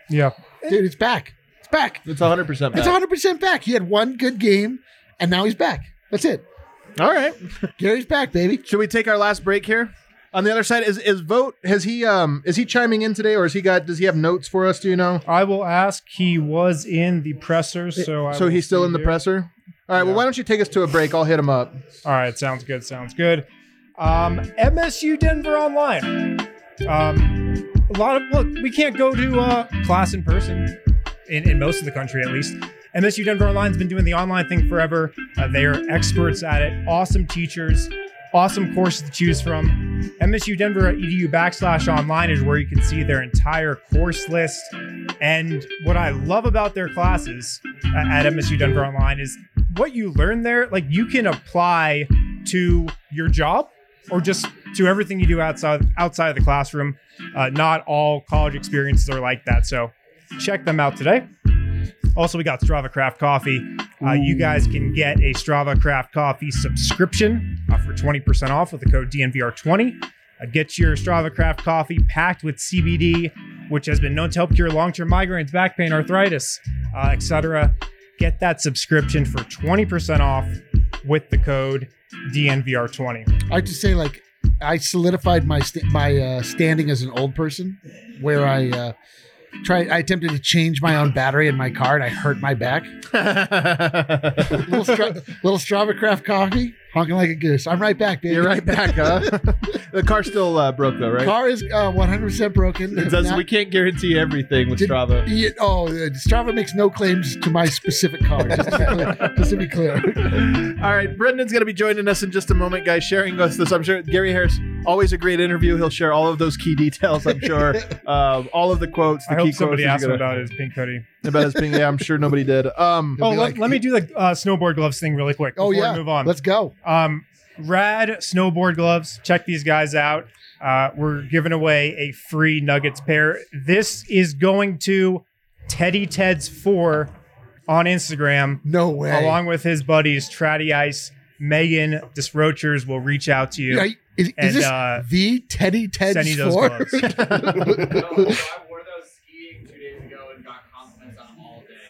Yeah. dude, it's back. It's back. It's 100 percent back. It's 100 percent back. He had one good game, and now he's back. That's it. All right. Gary's back, baby. Should we take our last break here? On the other side, is is Vogt? Has he um is he chiming in today, or has he got? Does he have notes for us? Do you know? I will ask. He was in the presser, so I so will he's still see in the here. presser. All right. Well, why don't you take us to a break? I'll hit him up. All right, sounds good. Sounds good. Um, MSU Denver Online. Um, a lot of look, we can't go to uh, class in person in, in most of the country, at least. MSU Denver Online's been doing the online thing forever. Uh, they are experts at it. Awesome teachers, awesome courses to choose from. MSU Denver edu backslash online is where you can see their entire course list. And what I love about their classes uh, at MSU Denver Online is what you learn there. Like you can apply to your job or just to everything you do outside outside of the classroom. Uh, not all college experiences are like that. So check them out today. Also, we got Strava Craft Coffee. Uh, you guys can get a Strava Craft Coffee subscription uh, for 20% off with the code DNVR20. Uh, get your Strava Craft Coffee packed with CBD, which has been known to help cure long-term migraines, back pain, arthritis, uh, etc. Get that subscription for 20% off with the code DNVR20. I have to say, like, I solidified my sta- my uh, standing as an old person, where I uh, tried. I attempted to change my own battery in my car, and I hurt my back. little, stra- little Strava Craft coffee, honking like a goose. I'm right back, baby. You're right back, huh? the car's still uh, broke though, right? Car is uh, 100% broken. It does. Not- we can't guarantee everything with Did- Strava. Yeah, oh, uh, Strava makes no claims to my specific car. Just to be clear. Just to be clear. All right, Brendan's going to be joining us in just a moment, guys, sharing us this. I'm sure Gary Harris, always a great interview. He'll share all of those key details, I'm sure. um, all of the quotes, the I key hope somebody quotes. asked that him you're about his pink hoodie. Gonna- about his being, yeah, I'm sure nobody did. Um, Oh, let, like- let me do the uh, snowboard gloves thing really quick. Oh yeah, we move on. Let's go. Um, rad snowboard gloves. Check these guys out. Uh, we're giving away a free Nuggets pair. This is going to Teddy Ted's four on Instagram, No way. along with his buddies Tratty Ice, Megan Disrochers will reach out to you. Yeah, is, is And, this uh, the Teddy Ted's send you those four? gloves.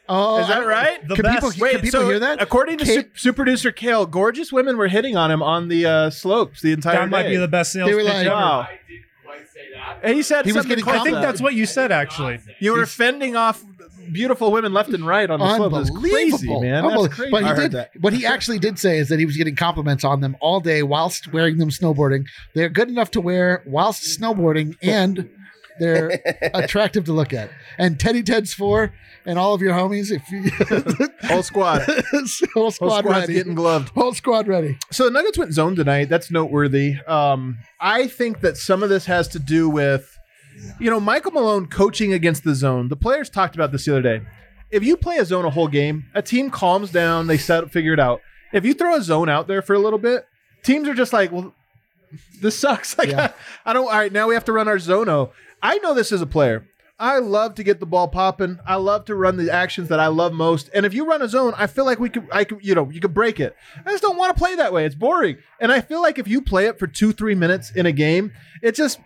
oh, is that right? The Can best. people, Wait, can people so hear that? according to Kate- su- super producer Kale, gorgeous women were hitting on him on the uh, slopes the entire time. That might be the best sales They were pitch like, ever. Wow. I didn't quite say that. And he said He was something getting I think to that's what you said, actually. you were fending off beautiful women left and right on the slope. That's crazy, man. That's crazy. But he I did. that. What he actually did say is that he was getting compliments on them all day whilst wearing them snowboarding. They're good enough to wear whilst snowboarding, and they're attractive to look at. And Teddy Ted's four, and all of your homies, if you Whole squad. whole Whole squad squad's ready, getting gloved. whole squad ready. So the Nuggets went zone tonight. That's noteworthy. Um, I think that some of this has to do with, you know, Michael Malone coaching against the zone. The players talked about this the other day. If you play a zone a whole game, a team calms down, they set figure it out. If you throw a zone out there for a little bit, teams are just like, well, this sucks. Like Yeah. I, don't. All right, now we have to run our zono. I know this as a player. I love to get the ball popping. I love to run the actions that I love most. And if you run a zone, I feel like we could, I could, you know, you could break it. I just don't want to play that way. It's boring. And I feel like if you play it for two, three minutes in a game, it just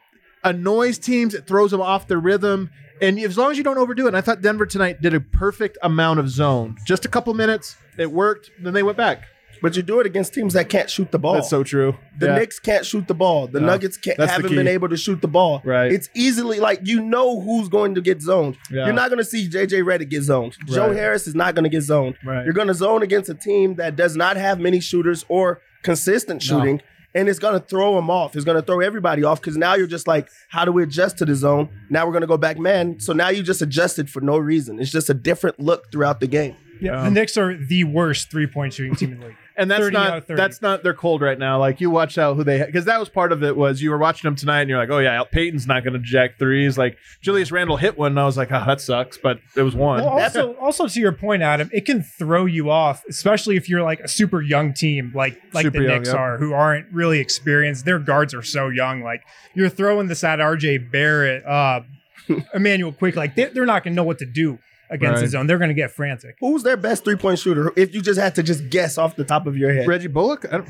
annoys teams. It throws them off their rhythm. And as long as you don't overdo it, and I thought Denver tonight did a perfect amount of zone. Just a couple minutes, it worked. Then they went back. But you do it against teams that can't shoot the ball. That's so true. The Yeah. Knicks can't shoot the ball. The No, Nuggets can't, haven't key. been able to shoot the ball. Right. It's easily like you know who's going to get zoned. Yeah. You're not going to see JJ Redick get zoned. Joe Harris is not going to get zoned. Right. You're going to zone against a team that does not have many shooters or consistent No. shooting. And it's going to throw them off. It's going to throw everybody off because now you're just like, how do we adjust to the zone? Now we're going to go back man. So now you just adjusted for no reason. It's just a different look throughout the game. Yeah, the Knicks are the worst three point shooting team in the league. And that's not that's not they're cold right now. Like you watch out who they because that was part of it was you were watching them tonight and you're like, oh yeah, Payton's not going to jack threes. Like Julius Randle hit one and I was like, oh that sucks, but it was one. Well, also, also to your point, Adam, it can throw you off, especially if you're like a super young team, like like Super the young, Knicks yep. are, who aren't really experienced. Their guards are so young. Like you're throwing this at RJ Barrett, uh, Immanuel Quickley. Like they, they're not going to know what to do against Right. the zone. They're going to get frantic. Who's their best three point shooter? If you just had to just guess off the top of your head. Reggie Bullock. I don't,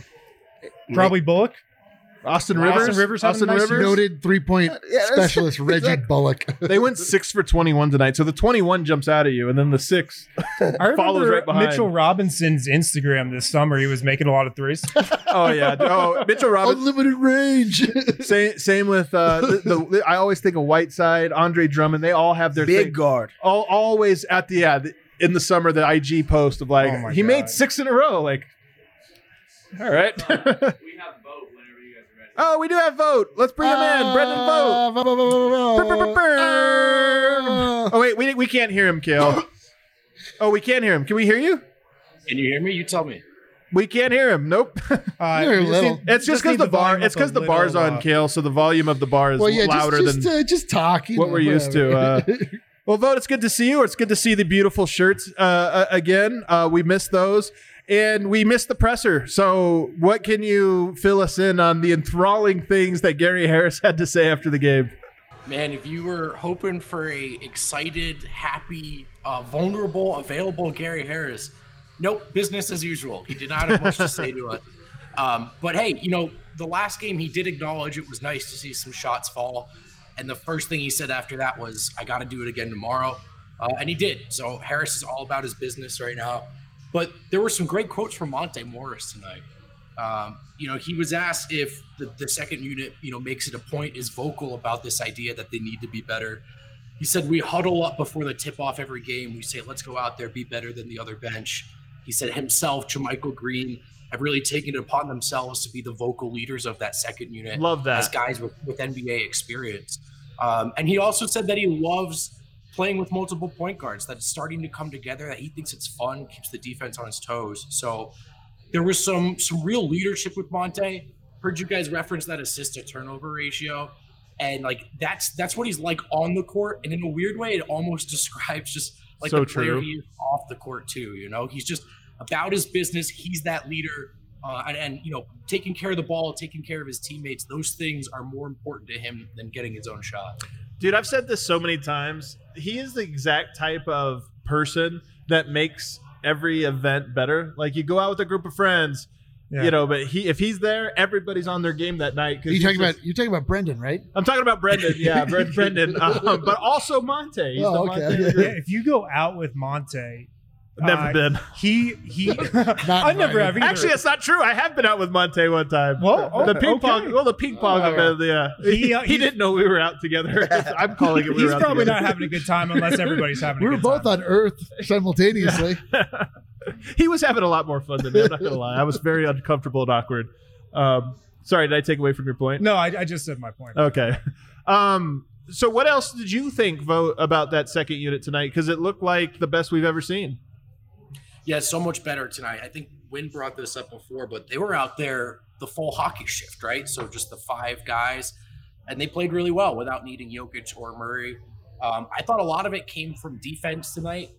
Probably Bullock. Austin Rivers. Austin Rivers. Rivers nice year. Noted three point that's- specialist Reggie exactly. Bullock. They went six for 21 tonight. So the 21 jumps out at you, and then the six I follows right behind. Mitchell Robinson's Instagram this summer. He was making a lot of threes. Oh, yeah. Oh, Mitchell Robinson. Unlimited range. Same, same with uh, the, the, I always think of Whiteside, Andre Drummond. They all have their Big thing. guard. All, always at the yeah the, in the summer the IG post of like Oh he God. made six in a row. Like, all right. We have Vogt whenever you guys are ready. Oh, we do have Vogt. Let's bring him in, Brendan Vogt. Uh. Oh wait, we we can't hear him, Kale. Oh, we can't hear him. Can we hear you? Can you hear me? You tell me. We can't hear him. Nope. Uh, You're you just little. need- It's just need because the bar. volume It's up a because the little, bar's on, uh, Kale. So the volume of the bar is Well, yeah, louder just, just, than uh, just talk. you what know, we're used to. whatever. Uh, well, Vogt. It's good to see you. It's good to see the beautiful shirts uh, uh, again. Uh, we missed those, and we missed the presser. So, what can you fill us in on the enthralling things that Gary Harris had to say after the game? Man, if you were hoping for a excited, happy, uh, vulnerable, available Gary Harris, nope, business as usual. He did not have much to say to us. Um, but hey, you know, the last game he did acknowledge it was nice to see some shots fall. And the first thing he said after that was, I got to do it again tomorrow. Uh, and he did. So Harris is all about his business right now. But there were some great quotes from Monte Morris tonight. Um, you know, he was asked if the, the second unit, you know, makes it a point, is vocal about this idea that they need to be better. He said, We huddle up before the tip off every game. We say, let's go out there, be better than the other bench. He said himself, JaMychal Green, have really taken it upon themselves to be the vocal leaders of that second unit. Love that. As guys with, with NBA experience. Um, and he also said that he loves playing with multiple point guards, that's starting to come together, that he thinks it's fun, keeps the defense on his toes. So there was some some real leadership with Monte. Heard you guys reference that assist to turnover ratio. And like that's that's what he's like on the court. And in a weird way, it almost describes just like So the player true. he is off the court too. You know, he's just about his business. He's that leader. Uh, and, and you know, taking care of the ball, taking care of his teammates, those things are more important to him than getting his own shot. Dude, I've said this so many times. He is the exact type of person that makes every event better. Like you go out with a group of friends, Yeah. you know, but he if he's there, everybody's on their game that night. You he's talking just- about you talking about Brendan, right? I'm talking about Brendan. Yeah, Brendan. Um, but also Monte. He's Oh, the okay. Monte. Yeah, if you go out with Monte, Never uh, been. He he. I never have either. Actually, it's not true. I have been out with Monte one time. Well, the okay, ping pong. okay. Well, the ping pong Oh, event. Yeah, He, he, uh, he didn't know we were out together. I'm calling it. We he's were out probably together. not having a good time unless everybody's having We a were good both time. on Earth simultaneously. he was having a lot more fun than me. I'm not gonna lie. I was very uncomfortable and awkward. Um, sorry, did I take away from your point? No, I, I just said my point. Okay. Um, so what else did you think Vogt about that second unit tonight? Because it looked like the best we've ever seen. Yeah, so much better tonight. I think Wind brought this up before, but they were out there the full hockey shift, right? So just the five guys, and they played really well without needing Jokic or Murray. Um, I thought a lot of it came from defense tonight.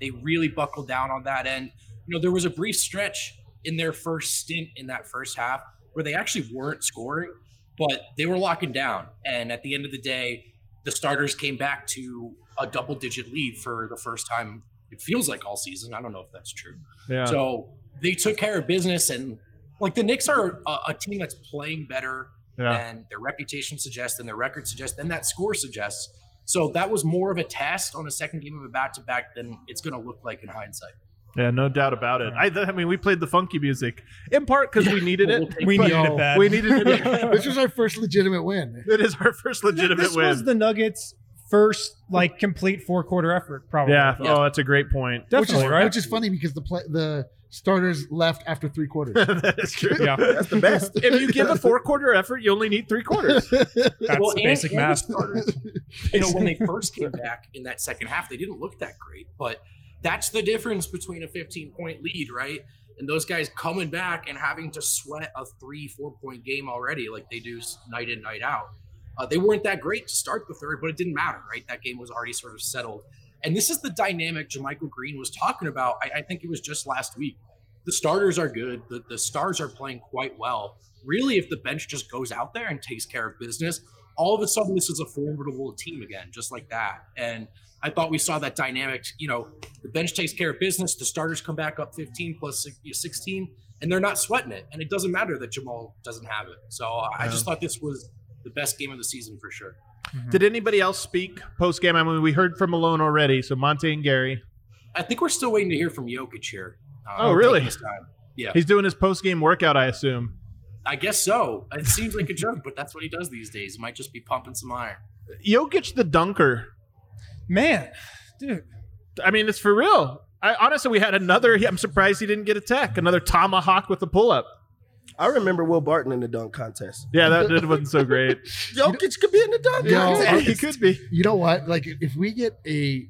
They really buckled down on that end. You know, there was a brief stretch in their first stint in that first half where they actually weren't scoring, but they were locking down. And at the end of the day, the starters came back to a double digit lead for the first time it feels like all season. I don't know if that's true. Yeah. So they took care of business, and like the Knicks are a, a team that's playing better Yeah. than their reputation suggests, and their record suggests, and that score suggests. So that was more of a test on a second game of a back to back than it's going to look like in hindsight. Yeah, no doubt about it. I, I mean, we played the funky music in part because we needed We'll it. We needed it bad. We needed it. this was our first legitimate win. it is our first legitimate this win. was the Nuggets' first like complete four quarter effort, probably. yeah. Oh, that's a great point. definitely which is, right. Which is funny because the play, the starters left after three quarters. that is true. yeah, That's the best. If you give a four quarter effort, you only need three quarters. that's well, the and- basic and math. starters, you know, when they first came back in that second half, they didn't look that great. But that's the difference between a 15 point lead, right? And those guys coming back and having to sweat a three, four point game already, like they do night in, night out. Uh, they weren't that great to start the third, but it didn't matter, right? That game was already sort of settled. And this is the dynamic JaMychal Green was talking about. I, I think it was just last week. The starters are good. The, the stars are playing quite well. Really, if the bench just goes out there and takes care of business, all of a sudden this is a formidable team again, just like that. And I thought we saw that dynamic. You know, the bench takes care of business. The starters come back up 15 plus 16, and they're not sweating it. And it doesn't matter that Jamal doesn't have it. So uh, I just thought this was the best game of the season for sure. Did anybody else speak post game? I mean, we heard from Malone already, so Monte and Gary. I think we're still waiting to hear from Jokic here. uh, Oh, really? This time. Yeah, He's doing his post game workout, I assume. I guess so. It seems like a joke, but that's what he does these days. He might just be pumping some iron. Jokic the dunker. Man, dude. I mean, it's for real. I honestly, we had another. I'm surprised he didn't get a tech. Another tomahawk with the pull up. I remember Will Barton in the dunk contest. Yeah, that, that wasn't so great. Jokic could be in the dunk You know, contest. he could be. You know what? Like if we get a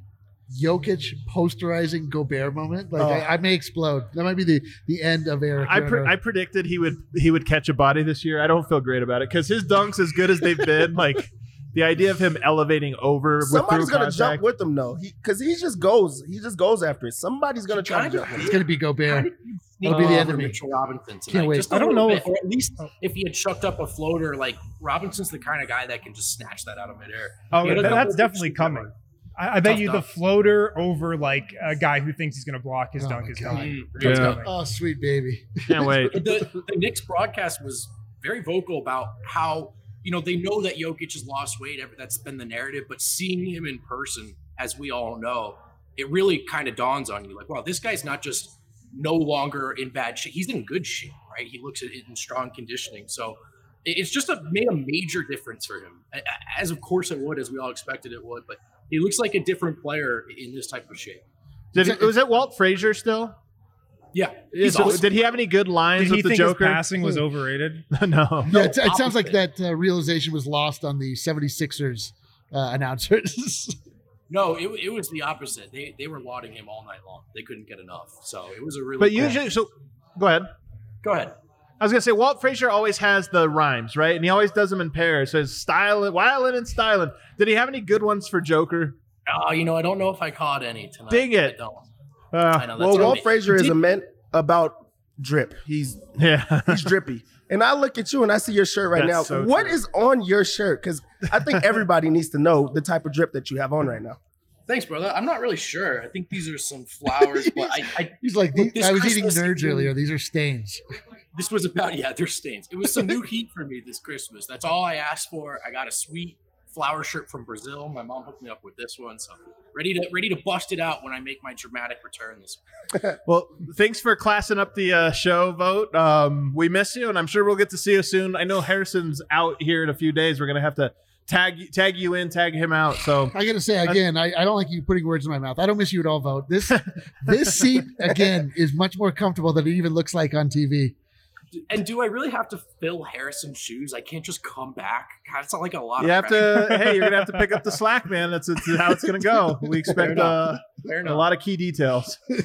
Jokic posterizing Gobert moment, like Oh. I, I may explode. That might be the the end of Eric. I, pre- I predicted he would he would catch a body this year. I don't feel great about it because his dunks, as good as they've been, like the idea of him elevating over Somebody's gonna contact. jump with him though, because he, just goes. He just goes after it. Somebody's gonna try to jump with it's gonna be Gobert. Sneak It'll be the over end of me. Mitchell Robinson tonight. Can't wait. Just a I don't know bit, if- or at least if he had chucked up a floater, like Robinson's the kind of guy that can just snatch that out of midair. Oh, He had a that- that's definitely coming. I, I bet Tough you the floater over like a guy who thinks he's going to block his Oh dunk is God. coming. Mm, Yeah. Oh, sweet baby. Can't wait. the, the Knicks broadcast was very vocal about how you know they know that Jokic has lost weight. That's been the narrative, but seeing him in person, as we all know, it really kind of dawns on you like, wow, this guy's not just no longer in bad shape; he's in good shape, right? He looks at it in strong conditioning. So it's just a made a major difference for him, A- a- as of course it would, as we all expected it would. But he looks like a different player in this type of shape. Did he, was it Walt Frazier still? Yeah, Yeah, so awesome. Did he have any good lines Did he with the think Joker? his passing was overrated? no. Yeah, it, it sounds like that uh, realization was lost on the 76ers uh, announcers. No, it, it was the opposite. They they were lauding him all night long. They couldn't get enough. So it was a really. But usually, so go ahead. go ahead. I was gonna say Walt Frazier always has the rhymes, right? And he always does them in pairs. So his style, wildin' and styling. Did he have any good ones for Joker? Oh, you know, I don't know if I caught any tonight. Ding it. I don't. Uh, I know Well, Walt right. Frazier is a man about drip. He's yeah. he's drippy. And I look at you and I see your shirt right That's now. so What true. is on your shirt? Because I think everybody needs to know the type of drip that you have on right now. Thanks, brother. I'm not really sure. I think these are some flowers, but I, I He's like, Look, "These- I was eating nerds earlier. These are stains. this was about yeah, they're stains. It was some new heat for me this Christmas. That's all I asked for. I got a sweet flower shirt from Brazil. My mom hooked me up with this one, so ready to ready to bust it out when I make my dramatic return this week. Well, thanks for classing up the uh, show Vogt. Um, we miss you, and I'm sure we'll get to see you soon. I know Harrison's out here in a few days. We're gonna have to tag tag you in, tag him out. So I got to say again, I, I don't like you putting words in my mouth. I don't miss you at all, Vogt. This this seat again is much more comfortable than it even looks like on TV. And do I really have to fill Harrison's shoes? I can't just come back. God, it's not like a lot. you of have pressure. to. hey, you're gonna have to pick up the slack, man. That's, that's how it's gonna go. We expect enough. uh, Fair a lot of key details. All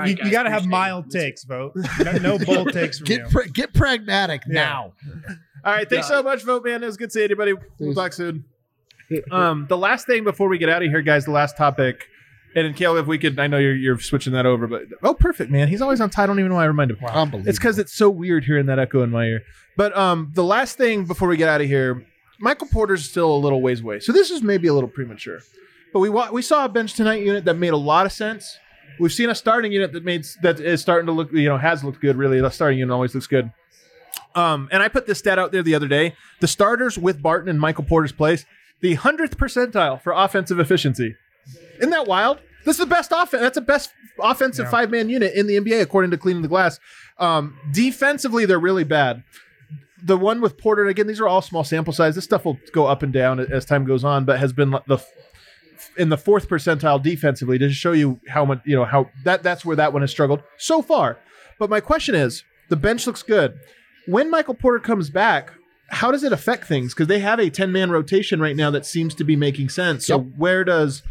right, you guys, got to have appreciate it. mild takes, Vogt. No, no bold takes from Get you. pra- get pragmatic Yeah. now. All right, thanks so much, Vogt man. It was good to see anybody. We'll talk soon. Um, the last thing before we get out of here, guys, the last topic, and then Caleb, if we could, I know you're you're switching that over, but oh, perfect, man. He's always on time. I don't even know why I remind him. Unbelievable. It's because it's so weird hearing that echo in my ear. But um, the last thing before we get out of here, Michael Porter's still a little ways away, so this is maybe a little premature. But we wa- we saw a bench tonight unit that made a lot of sense. We've seen a starting unit that made that is starting to look, you know, has looked good. Really, the starting unit always looks good. Um, and I put this stat out there the other day: the starters with Barton and Michael Porter's place, the hundredth percentile for offensive efficiency. Isn't that wild? This is the best offense. That's the best offensive Yeah. five man unit in the NBA according to Cleaning the Glass. Um, defensively, they're really bad. The one with Porter, and again, these are all small sample size. This stuff will go up and down as time goes on, but has been the in the fourth percentile defensively to show you how much you know how that that's where that one has struggled so far. But my question is, the bench looks good. When Michael Porter comes back, how does it affect things? Because they have a ten man rotation right now that seems to be making sense. So where does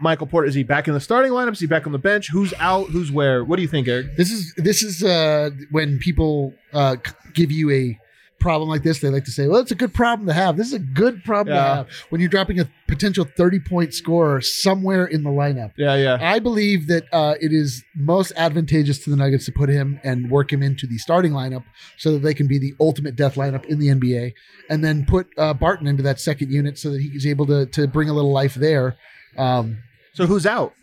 Michael Porter is he back in the starting lineup? Is he back on the bench? Who's out? Who's where? What do you think, Eric? This is this is uh, when people uh, give you a problem like this. They like to say, "Well, it's a good problem to have." This is a good problem Yeah. to have when you're dropping a potential 30 point scorer somewhere in the lineup. Yeah, yeah. I believe that uh, it is most advantageous to the Nuggets to put him and work him into the starting lineup so that they can be the ultimate death lineup in the NBA, and then put uh, Barton into that second unit so that he is able to to bring a little life there. Um, So who's out?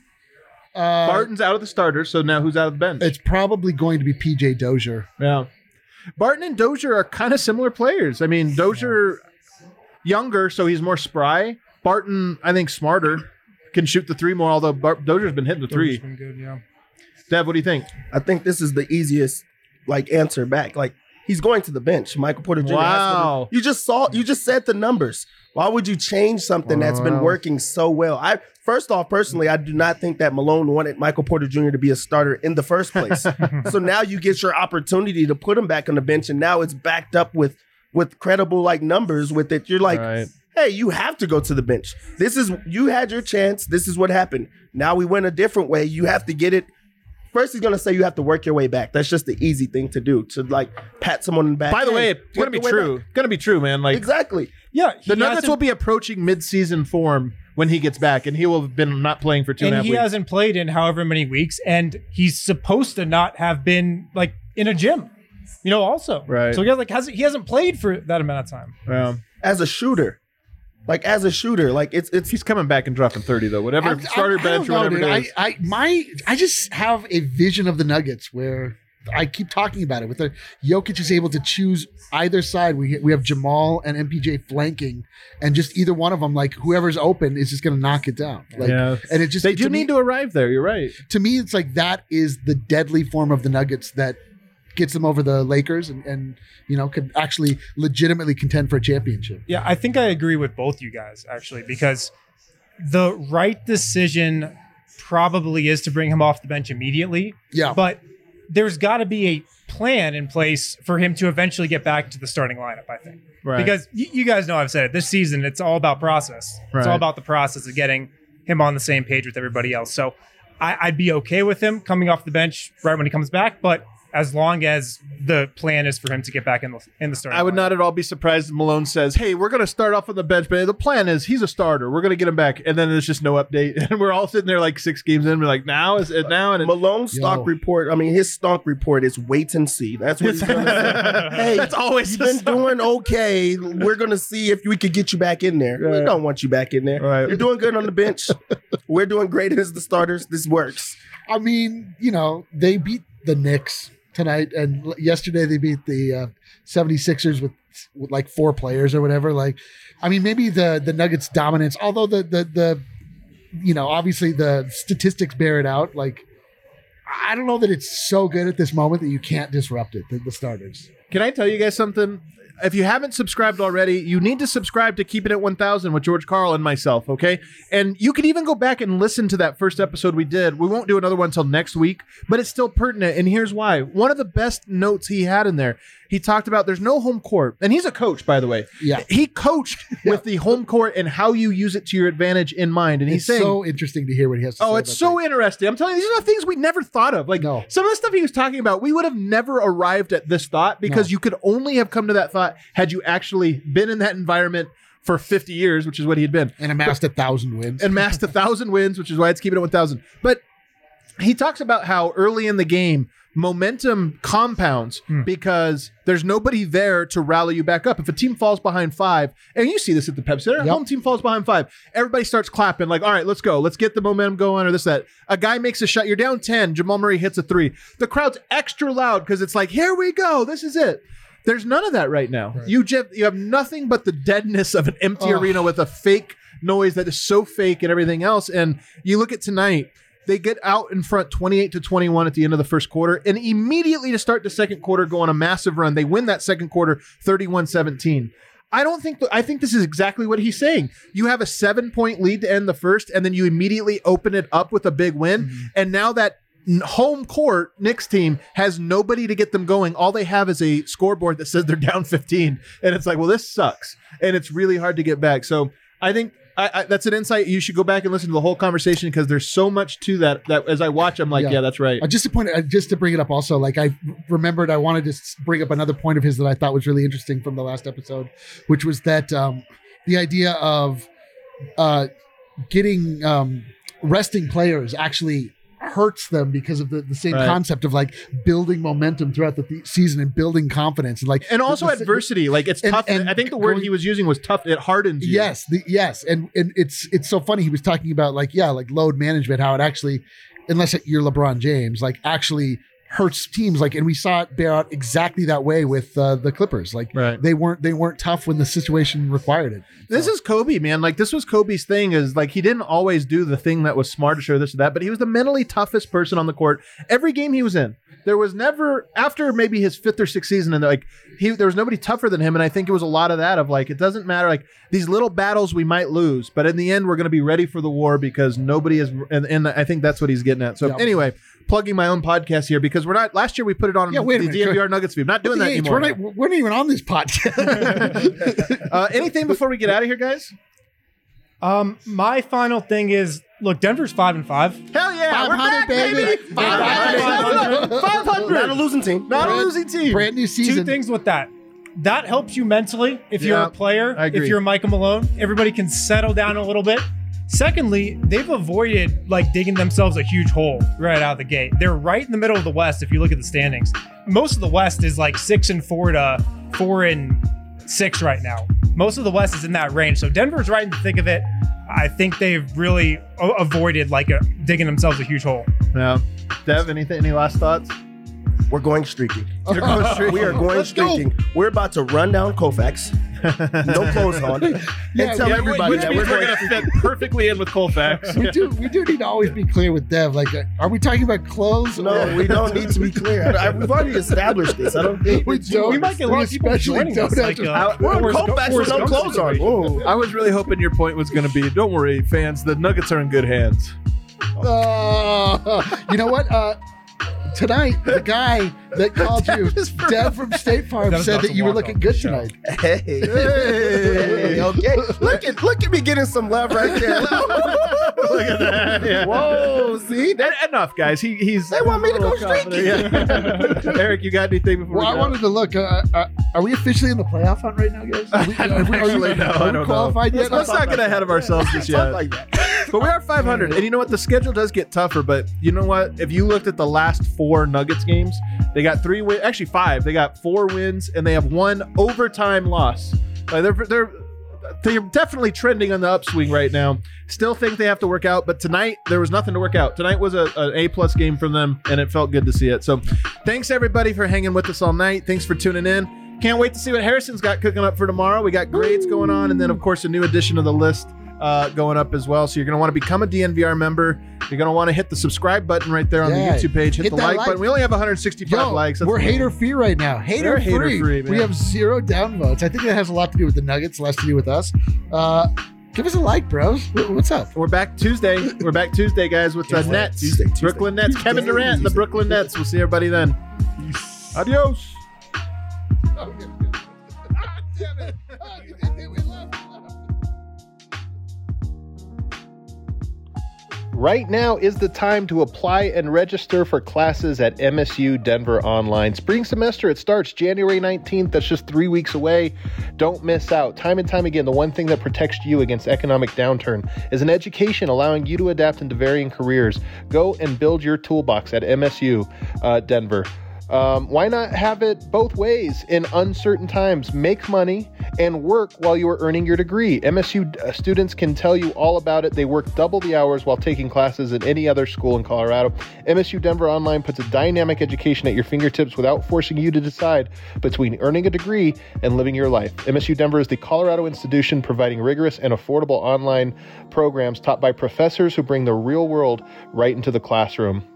Uh, Barton's out of the starters, so now who's out of the bench? It's probably going to be PJ Dozier. Yeah. Barton and Dozier are kind of similar players. I mean, Dozier younger, so he's more spry. Barton, I think, smarter, can shoot the three more. Although Bar- Dozier's been hitting the three. Been good, yeah. Dev, what do you think? I think this is the easiest like answer back. Like he's going to the bench. Michael Porter Jr. has to- Wow. you just saw you just said the numbers. Why would you change something that's been working so well? I first off, personally, I do not think that Malone wanted Michael Porter Jr. to be a starter in the first place. so now you get your opportunity to put him back on the bench, and now it's backed up with with credible like numbers with it. You're like, Right. hey, you have to go to the bench. This is you had your chance. This is what happened. Now we went a different way. You have to get it. First, he's gonna say you have to work your way back. That's just the easy thing to do to like pat someone in the back. By the Hey, way, it's gonna be true. back. Gonna be true, man. Like Exactly. Yeah, the he Nuggets will be approaching mid-season form when he gets back, and he will have been not playing for two and a and half he weeks. hasn't played in however many weeks, and he's supposed to not have been like in a gym, you know. Also, Right. So he has, like has he hasn't played for that amount of time. Yeah. As a shooter, like as a shooter, like it's it's He's coming back and dropping thirty though. Whatever I'm- starter I'm- I bench know, whatever dude. it is. I, I my I just have a vision of the Nuggets where I keep talking about it. With the Jokic is able to choose either side. We we have Jamal and MPJ flanking, and just either one of them, like whoever's open, is just going to knock it down. Like, Yeah. and it just they do to me- need to arrive there. You're right. to me, it's like that is the deadly form of the Nuggets that gets them over the Lakers and, and you know could actually legitimately contend for a championship. Yeah, I think I agree with both you guys actually because the right decision probably is to bring him off the bench immediately. Yeah. But there's got to be a plan in place for him to eventually get back to the starting lineup, I think. Right. Because y- you guys know I've said it. This season, it's all about process. It's all about the process of getting him on the same page with everybody else. So I, I'd be okay with him coming off the bench right when he comes back, but as long as the plan is for him to get back in the in the starting. I would lineup. not at all be surprised if Malone says, "Hey, we're going to start off on the bench, but the plan is he's a starter. We're going to get him back." And then there's just no update, and we're all sitting there like six games in, we're like, "Now is it now?" And it, Malone's stock Yo. report. I mean, his stock report is wait and see. That's what he's gonna say. Hey, It's always you've been stock. doing okay. We're gonna see if we could get you back in there. We don't want you back in there. Right. You're doing good on the bench. We're doing great as the starters. This works. I mean, you know, they beat the Knicks tonight, and yesterday they beat the uh, 76ers with, with like four players or whatever. Like, I mean, maybe the the Nuggets dominance, although the the the you know, obviously the statistics bear it out. Like, I don't know that it's so good at this moment that you can't disrupt it. The, the starters. Can I tell you guys something? If you haven't subscribed already, you need to subscribe to Keep It at 1000 with George Karl and myself, okay? And you can even go back and listen to that first episode we did. We won't do another one until next week, but it's still pertinent. And here's why. One of the best notes he had in there, he talked about there's no home court. And he's a coach, by the way. Yeah. He coached with the home court and how you use it to your advantage in mind. And he's saying, so interesting to hear what he has to oh, say. Oh, it's so that. interesting. I'm telling you, these are things we never thought of. Like No. some of the stuff he was talking about, we would have never arrived at this thought because No. you could only have come to that thought had you actually been in that environment for 50 years, which is what he had been, and amassed a thousand wins. and massed a thousand wins, which is why it's keeping it 1,000. But he talks about how early in the game, momentum compounds hmm. because there's nobody there to rally you back up. If a team falls behind five, and you see this at the Pepsi Center, Yep. home team falls behind five, everybody starts clapping like, "All right, let's go, let's get the momentum going," or this that. A guy makes a shot, you're down ten. Jamal Murray hits a three. The crowd's extra loud because it's like, "Here we go, this is it." There's none of that right now. You just you have nothing but the deadness of an empty Oh. arena with a fake noise that is so fake and everything else. And you look at tonight, they get out in front 28 to 21 at the end of the first quarter, and immediately to start the second quarter, go on a massive run. They win that second quarter 31 17. I don't think, I think this is exactly what he's saying. You have a seven point lead to end the first, and then you immediately open it up with a big win. Mm-hmm. And now that home court Knicks team has nobody to get them going. All they have is a scoreboard that says they're down 15, and it's like, well, this sucks, and it's really hard to get back. So I think I, I, that's an insight. You should go back and listen to the whole conversation because there's so much to that. That as I watch, I'm like, yeah, that's right. Uh, just to point, uh, just to bring it up, also, like I remembered, I wanted to s- bring up another point of his that I thought was really interesting from the last episode, which was that um, the idea of uh, getting um, resting players actually hurts them because of the, the same Right. concept of like building momentum throughout the th- season and building confidence and like and also the- the- adversity. Like it's and- tough. and I think the word going- he was using was tough. It hardens you. Yes, the, yes, and and it's it's so funny. He was talking about like yeah, like load management, how it actually unless you're LeBron James, like actually hurts teams. Like, and we saw it bear out exactly that way with uh, the Clippers. Like, they weren't they weren't tough when the situation required it. This is Kobe, man. Like this was Kobe's thing is like he didn't always do the thing that was smartish or this or that, but he was the mentally toughest person on the court. Every game he was in, there was never after maybe his fifth or sixth season, and like he there was nobody tougher than him. And I think it was a lot of that of like it doesn't matter like these little battles we might lose, but in the end we're going to be ready for the war because nobody is. And, and I think that's what he's getting at. So Yeah. anyway. Plugging my own podcast here because we're not. Last year we put it on Yeah, wait a the minute. DNVR Nuggets feed. Not doing that the anymore. We're not, we're not even on this podcast. uh, anything before we get out of here, guys? Um, my final thing is look, Denver's five and five. Hell yeah, we're 500, back, baby. baby. 500. 500. Not a losing team. Not a losing team. Brand new season. Two things with that. That helps you mentally if you're a player. I agree. If you're Michael Malone, everybody can settle down a little bit. Secondly, they've avoided like digging themselves a huge hole right out of the gate. They're right in the middle of the West if you look at the standings. Most of the West is like six and four to four and six right now. Most of the West is in that range. So Denver's right in the thick of it. I think they've really avoided like a, digging themselves a huge hole. Yeah. Dev, anything? Any last thoughts? We're going streaking. Going streaking. We are going Let's go. streaking. We're about to run down Colfax. no clothes on. Yeah, and tell yeah, everybody Which that means we're we're going going to fit perfectly in with Colfax. we do we do need to always be clear with Dev. Like, are we talking about clothes? No, or- we don't need to be clear. I, we've already established this. I don't think We don't. We might get a lot of people especially joining us. don't Like, have to- uh, We're on Forrest- Colfax with Forrest no Gump clothes on. Whoa. I was really hoping your point was going to be, don't worry, fans, the Nuggets are in good hands. Uh, you know what? Uh, tonight, the guy that called you, Dev from State Farm, That said that you were looking good tonight. Hey, hey, okay. Look at look at me getting some love right there. Look at that. Yeah. Whoa, see? That, Enough, guys. He, he's. They want me to go a little confident. Yeah. Eric, you got anything before Well, I we go? wanted to look. Uh, uh, are we officially in the playoff hunt right now, guys? Are we, are we, are we, Actually, no, are we qualified know. yet? Let's not get ahead of ourselves just yet. like. But we are 500. And you know what? The schedule does get tougher. But you know what? If you looked at the last four Nuggets games, they got three wins, actually five. They got four wins and they have one overtime loss. Uh, they're, they're, they're definitely trending on the upswing right now. Still think they have to work out, but tonight there was nothing to work out. Tonight was a, an A plus game from them, and it felt good to see it. So, thanks everybody for hanging with us all night. Thanks for tuning in. Can't wait to see what Harrison's got cooking up for tomorrow. We got grades going on, and then of course a new addition of the list uh, going up as well. So you're going to want to become a DNVR member. You're going to want to hit the subscribe button right there on Yeah. the YouTube page. Hit, Hit the like, like. button. We only have 165 Yo, likes. That's we're hater free right now. Hater We're hater free. free, we have zero downvotes. I think that has a lot to do with the Nuggets, less to do with us. Uh, give us a like, bros. What's up? We're back Tuesday. We're back Tuesday, guys, with the Nets. Tuesday, Tuesday. Brooklyn Nets. Kevin Durant and the Brooklyn Nets. We'll see everybody then. Adios. Right now is the time to apply and register for classes at MSU Denver Online. Spring semester, it starts January 19th. That's just three weeks away. Don't miss out. Time and time again, the one thing that protects you against economic downturn is an education allowing you to adapt into varying careers. Go and build your toolbox at MSU uh, Denver. Um, why not have it both ways in uncertain times? Make money and work while you are earning your degree. MSU uh, students can tell you all about it. They work double the hours while taking classes at any other school in Colorado. MSU Denver Online puts a dynamic education at your fingertips without forcing you to decide between earning a degree and living your life. MSU Denver is the Colorado institution providing rigorous and affordable online programs taught by professors who bring the real world right into the classroom.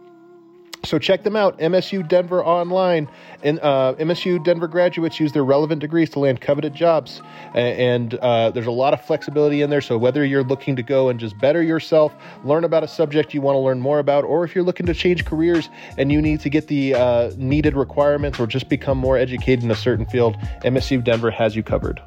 So check them out, MSU Denver Online. And uh, MSU Denver graduates use their relevant degrees to land coveted jobs. And uh, there's a lot of flexibility in there. So whether you're looking to go and just better yourself, learn about a subject you want to learn more about, or if you're looking to change careers and you need to get the uh, needed requirements or just become more educated in a certain field, MSU Denver has you covered.